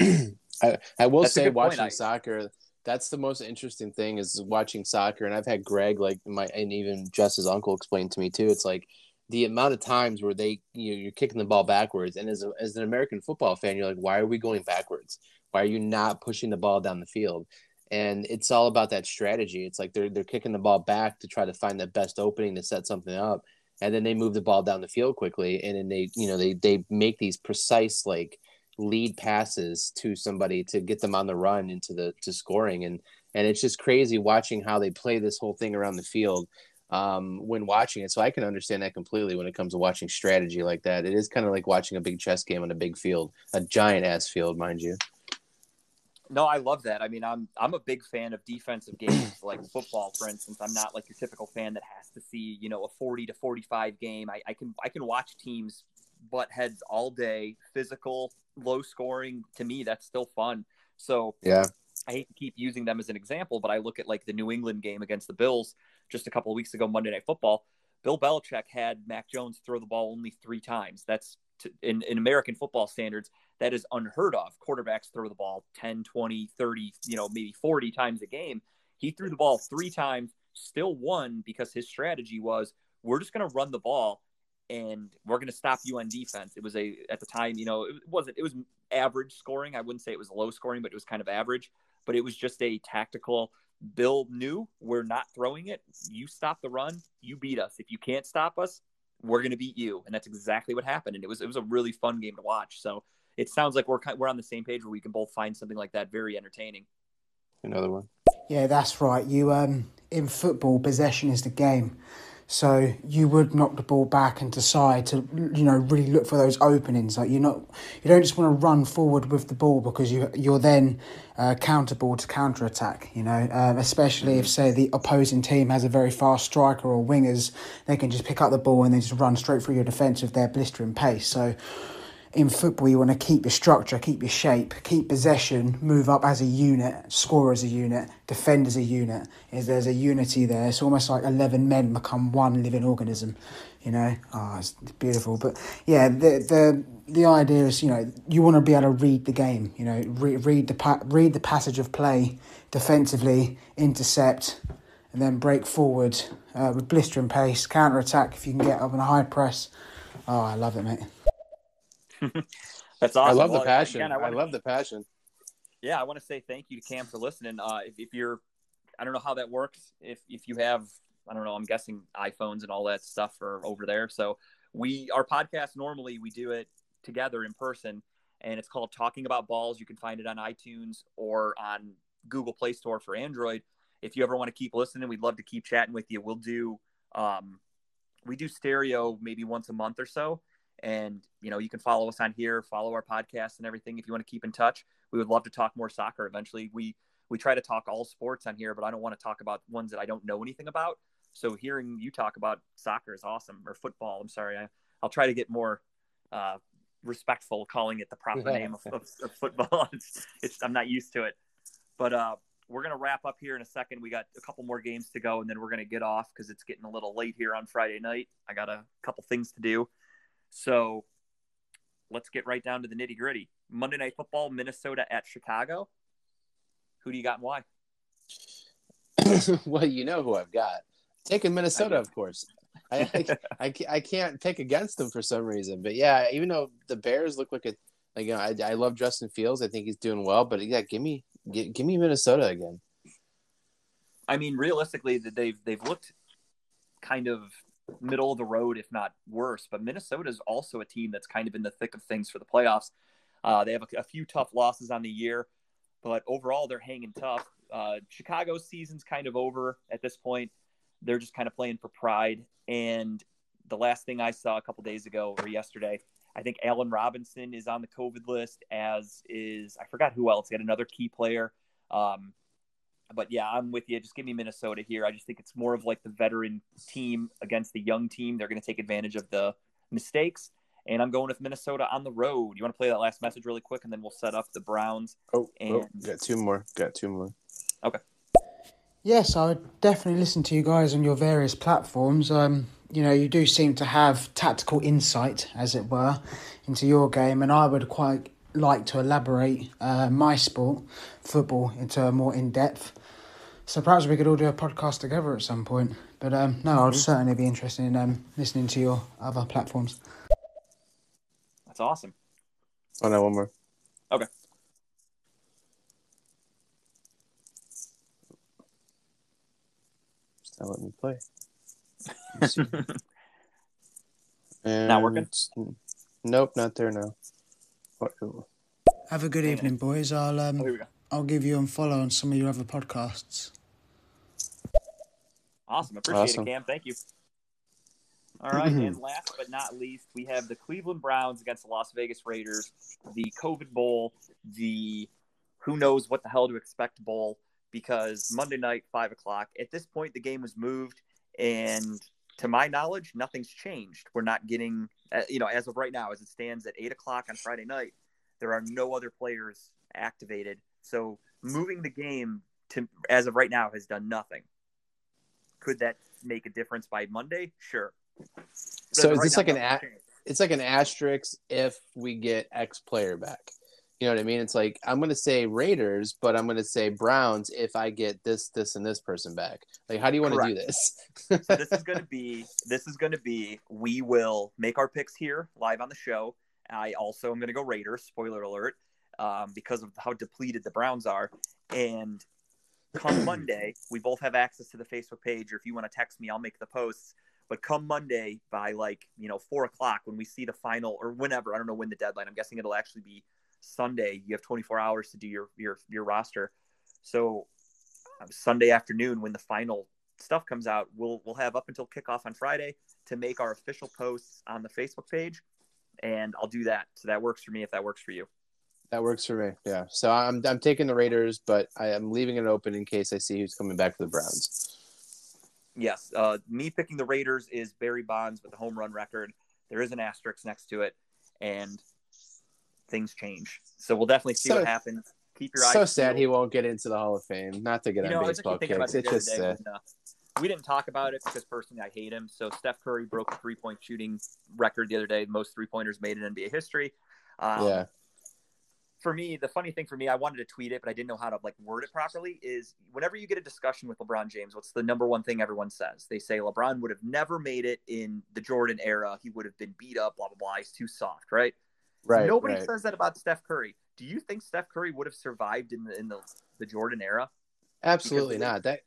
I, I will that's say, watching soccer, that's the most interesting thing is watching soccer. And I've had Greg, like my, and even Jess's uncle explain to me too. It's like the amount of times where they, you know, you're kicking the ball backwards. And as, a, as an American football fan, you're like, why are we going backwards? Why are you not pushing the ball down the field? And it's all about that strategy. It's like they're they're kicking the ball back to try to find the best opening to set something up, and then they move the ball down the field quickly, and then they you know they they make these precise like lead passes to somebody to get them on the run into the to scoring and and it's just crazy watching how they play this whole thing around the field um, when watching it. So I can understand that completely when it comes to watching strategy like that. It is kind of like watching a big chess game on a big field, a giant ass field, mind you. No, I love that. I mean, I'm I'm a big fan of defensive games like football, for instance. I'm not like your typical fan that has to see, you know, a 40 to 45 game. I, I can I can watch teams butt heads all day, physical, low scoring. To me, that's still fun. So yeah, I hate to keep using them as an example, but I look at like the New England game against the Bills just a couple of weeks ago, Monday Night Football. Bill Belichick had Mac Jones throw the ball only three times. That's to, in, in American football standards, that is unheard of. Quarterbacks throw the ball 10, 20, 30, you know, maybe 40 times a game. He threw the ball three times, still won because his strategy was we're just going to run the ball and we're going to stop you on defense. It was a, at the time, you know, it wasn't, it was average scoring. I wouldn't say it was low scoring, but it was kind of average, but it was just a tactical. Bill knew we're not throwing it. You stop the run, you beat us. If you can't stop us, we're going to beat you. And that's exactly what happened. And it was, it was a really fun game to watch. So, it sounds like we're kind we're on the same page where we can both find something like that very entertaining. Another one. Yeah, that's right. You um in football, possession is the game. So you would knock the ball back and decide to, you know, really look for those openings. Like you're not, you don't just want to run forward with the ball because you you're then uh, to counter attack. You know, um, especially if say the opposing team has a very fast striker or wingers, they can just pick up the ball and then just run straight through your defense with their blistering pace. So in football, you want to keep your structure, keep your shape, keep possession, move up as a unit, score as a unit, defend as a unit. Is there's a unity there? It's almost like eleven men become one living organism. You know, oh, it's beautiful. But yeah, the the the idea is, you know, you want to be able to read the game. You know, re- read the pa- read the passage of play defensively, intercept, and then break forward uh, with blistering pace, counter attack if you can get up in a high press. Oh, I love it, mate. That's awesome. I love well, the passion. Again, I, I, love the passion. Yeah, I want to say thank you to Cam for listening. Uh, if, if, you're, I don't know how that works. If if you have, I don't know. I'm guessing iPhones and all that stuff are over there. So we our podcast normally we do it together in person, and it's called Talking About Balls. You can find it on iTunes or on Google Play Store for Android. If you ever want to keep listening, we'd love to keep chatting with you. We'll do, um, we do stereo maybe once a month or so and, you know, you can follow us on here, follow our podcast and everything if you want to keep in touch. We would love to talk more soccer eventually. We we try to talk all sports on here, but I don't want to talk about ones that I don't know anything about. So hearing you talk about soccer is awesome, or football. I'm sorry. I, will try to get more uh, respectful calling it the proper name of, of, of football. it's, it's, I'm not used to it. But uh, we're going to wrap up here in a second. We got a couple more games to go, and then we're going to get off because it's getting a little late here on Friday night. I got a couple things to do. So let's get right down to the nitty gritty. Monday Night Football, Minnesota at Chicago. Who do you got and why? well, you know who I've got. Taking Minnesota, of course. I, I, I, can't pick against them for some reason. But yeah, even though the Bears look like a like you know, I, I love Justin Fields. I think he's doing well. But yeah, give me give, give me Minnesota again. I mean, realistically, they've they've looked kind of middle of the road, if not worse. But Minnesota is also a team that's kind of in the thick of things for the playoffs. Uh, they have a, a, few tough losses on the year, but overall they're hanging tough. Uh, Chicago's season's kind of over at this point. They're just kind of playing for pride. And the last thing I saw a couple days ago or yesterday, I think Allen Robinson is on the COVID list, as is I forgot who else. Yet another key player. Um, but yeah, I'm with you. Just give me Minnesota here. I just think it's more of like the veteran team against the young team. They're going to take advantage of the mistakes. And I'm going with Minnesota on the road. You want to play that last message really quick, and then we'll set up the Browns. Oh, oh and... oh got two more. Got two more. Okay. Yes, I would definitely listen to you guys on your various platforms. Um, you know, you do seem to have tactical insight, as it were, into your game, and I would quite like to elaborate uh, my sport, football, into a more in depth. So perhaps we could all do a podcast together at some point. But um, no, mm-hmm. I'd certainly be interested in um, listening to your other platforms. That's awesome. Oh no, one more. Okay. Just not letting me play. not working. Nope, not there now. Have a good evening, boys. I'll um, oh, I'll give you a follow on some of your other podcasts. Awesome. Appreciate awesome. it, Cam. Thank you. All right. and last but not least, we have the Cleveland Browns against the Las Vegas Raiders, the COVID Bowl, the who knows what the hell to expect bowl, because Monday night, 5 o'clock. At this point, the game was moved. And to my knowledge, nothing's changed. We're not getting, Uh, you know, as of right now, as it stands at 8 o'clock on Friday night, there are no other players activated. So moving the game to as of right now has done nothing. Could that make a difference by Monday? Sure. But so is right this now, like an a- it's like an asterisk if we get X player back. You know what I mean? It's like I'm going to say Raiders, but I'm going to say Browns if I get this, this, and this person back. Like, how do you want to do this? so this is going to be this is to be we will make our picks here live on the show. I also am going to go Raiders. Spoiler alert, um, because of how depleted the Browns are. And come Monday, we both have access to the Facebook page, or if you want to text me, I'll make the posts. But come Monday by like you know four o'clock when we see the final, or whenever I don't know when the deadline. I'm guessing it'll actually be Sunday. You have 24 hours to do your your your roster. So um, Sunday afternoon when the final stuff comes out, we'll we'll have up until kickoff on Friday to make our official posts on the Facebook page, and I'll do that. So that works for me if that works for you. That works for me. Yeah. So I'm I'm taking the Raiders, but I am leaving it open in case I see who's coming back for the Browns. Yes. Uh, me picking the Raiders is Barry Bonds with the home run record. There is an asterisk next to it, and things change. So we'll definitely see so, what happens. Keep your eyes. So sad he won't get into the Hall of Fame. Not to get you on know, baseball kicks. It it's just. When, uh, we didn't talk about it because personally I hate him. So Steph Curry broke the three point shooting record the other day, most three pointers made in NBA history. Um, yeah for me, the funny thing for me, I wanted to tweet it, but I didn't know how to like word it properly. Is whenever you get a discussion with LeBron James, what's the number one thing everyone says? They say LeBron would have never made it in the Jordan era. He would have been beat up, blah blah blah. He's too soft, right? Right. Nobody right. says that about Steph Curry. Do you think Steph Curry would have survived in the in the, the Jordan era? Absolutely because not. That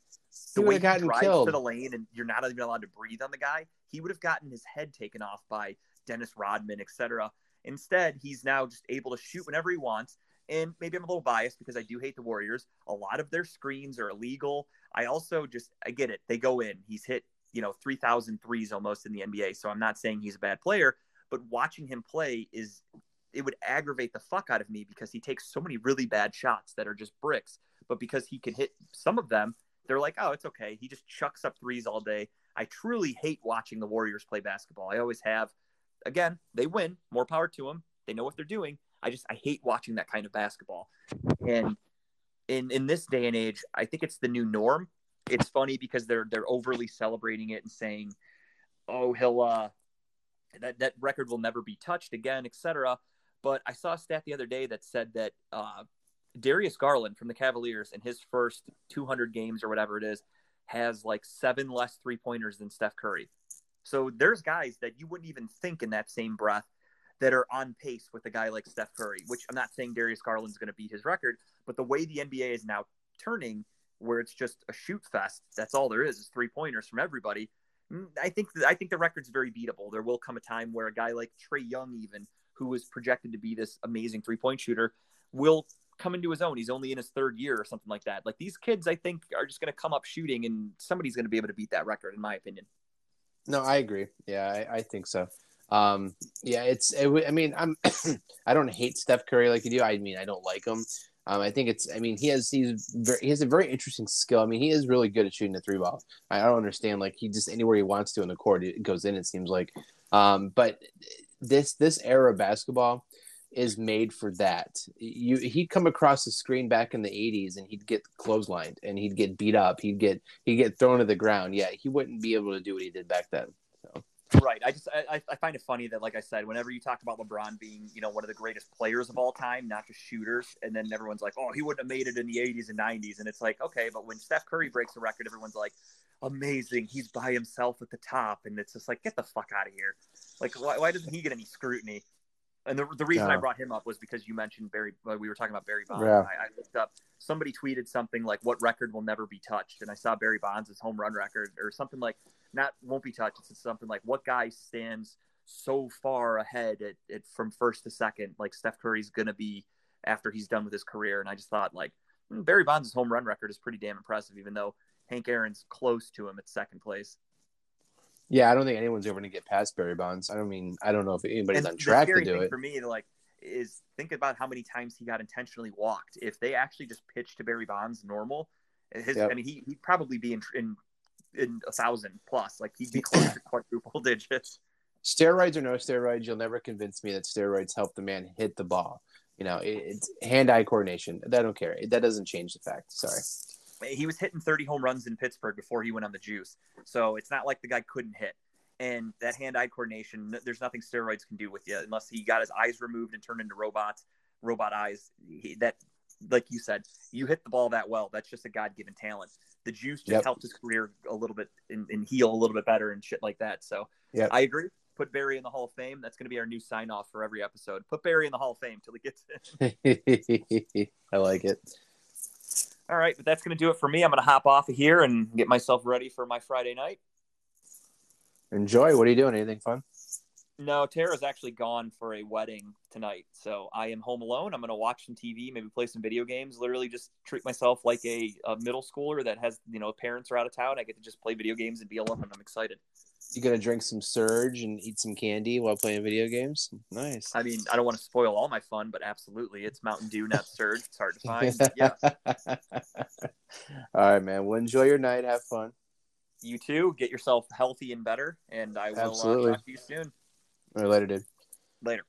the way he drives killed. to the lane and you're not even allowed to breathe on the guy, he would have gotten his head taken off by Dennis Rodman, etc. Instead, he's now just able to shoot whenever he wants. And maybe I'm a little biased because I do hate the Warriors. A lot of their screens are illegal. I also just, I get it. They go in. He's hit, you know, 3,000 threes almost in the NBA. So I'm not saying he's a bad player, but watching him play is, it would aggravate the fuck out of me because he takes so many really bad shots that are just bricks. But because he can hit some of them, they're like, oh, it's okay. He just chucks up threes all day. I truly hate watching the Warriors play basketball. I always have again, they win. More power to them. They know what they're doing. I just I hate watching that kind of basketball. And in in this day and age, I think it's the new norm. It's funny because they're they're overly celebrating it and saying, "Oh, he'll uh, that that record will never be touched again, etc." But I saw a stat the other day that said that uh, Darius Garland from the Cavaliers in his first 200 games or whatever it is has like seven less three pointers than Steph Curry. So there's guys that you wouldn't even think in that same breath that are on pace with a guy like Steph Curry, which I'm not saying Darius Garland's going to beat his record, but the way the NBA is now turning, where it's just a shoot fest, that's all there is, is three pointers from everybody. Mm, I think I think the record's very beatable. There will come a time where a guy like Trae Young even who was projected to be this amazing three point shooter, will come into his own. He's only in his third year or something like that. Like these kids, I think, are just going to come up shooting, and somebody's going to be able to beat that record, in my opinion. No, I agree. Yeah, I, I think so. Um, yeah, it's. It, I mean, I'm. I don't hate Steph Curry like you do. I mean, I don't like him. Um, I think it's. I mean, he has. He's. Very, he has a very interesting skill. I mean, he is really good at shooting the three ball. I don't understand. Like he just anywhere he wants to in the court, it goes in. It seems like. Um, but this this era of basketball is made for that. You he'd come across the screen back in the '80s and he'd get clotheslined and he'd get beat up. He'd get he'd get thrown to the ground. Yeah, he wouldn't be able to do what he did back then. Right. I just I, I find it funny that like I said, whenever you talk about LeBron being you know one of the greatest players of all time, not just shooters, and then everyone's like, oh, he wouldn't have made it in the '80s and '90s, and it's like okay, but when Steph Curry breaks a record, everyone's like, amazing, he's by himself at the top, and it's just like get the fuck out of here. Like why, why doesn't he get any scrutiny? And the, the reason I brought him up was because you mentioned Barry. We were talking about Barry Bonds. Yeah. I, I, looked up. Somebody tweeted something like, "What record will never be touched?" And I saw Barry Bonds' home run record, or something like, "Not won't be touched." It's something like, "What guy stands so far ahead at, at from first to second? Like Steph Curry's gonna be after he's done with his career." And I just thought, like, hmm, Barry Bonds' home run record is pretty damn impressive, even though Hank Aaron's close to him at second place. Yeah, I don't think anyone's ever going to get past Barry Bonds. I don't mean I don't know if anybody's and on track to do thing it. For me, like, is think about how many times he got intentionally walked. If they actually just pitched to Barry Bonds normal, his Yep. I mean, he he'd probably be in in in a thousand plus. Like he'd be close to quadruple digits. Steroids or no steroids, you'll never convince me that steroids help the man hit the ball. You know, it, it's hand-eye coordination. I don't care. That doesn't change the fact. Sorry. He was hitting 30 home runs in Pittsburgh before he went on the juice. So it's not like the guy couldn't hit. And that hand-eye coordination, there's nothing steroids can do with you unless he got his eyes removed and turned into robots, robot eyes. He, that, like you said, you hit the ball that well. That's just a God-given talent. The juice just Yep. helped his career a little bit and, and heal a little bit better and shit like that. So Yep. I agree. Put Barry in the Hall of Fame. That's going to be our new sign-off for every episode. Put Barry in the Hall of Fame till he gets it. I like it. All right, but that's going to do it for me. I'm going to hop off of here and get myself ready for my Friday night. Enjoy. What are you doing? Anything fun? No, Tara's actually gone for a wedding tonight, so I am home alone. I'm going to watch some TV, maybe play some video games. Literally, just treat myself like a, a middle schooler that has, you know, parents are out of town. I get to just play video games and be alone, and I'm excited. You gonna drink some Surge and eat some candy while playing video games? Nice. I mean, I don't want to spoil all my fun, but absolutely, it's Mountain Dew, not Surge. It's hard to find. yeah, All right, man. Well, enjoy your night. Have fun. you too. Get yourself healthy and better, and I will uh, talk to you soon. All right, later, dude. Later.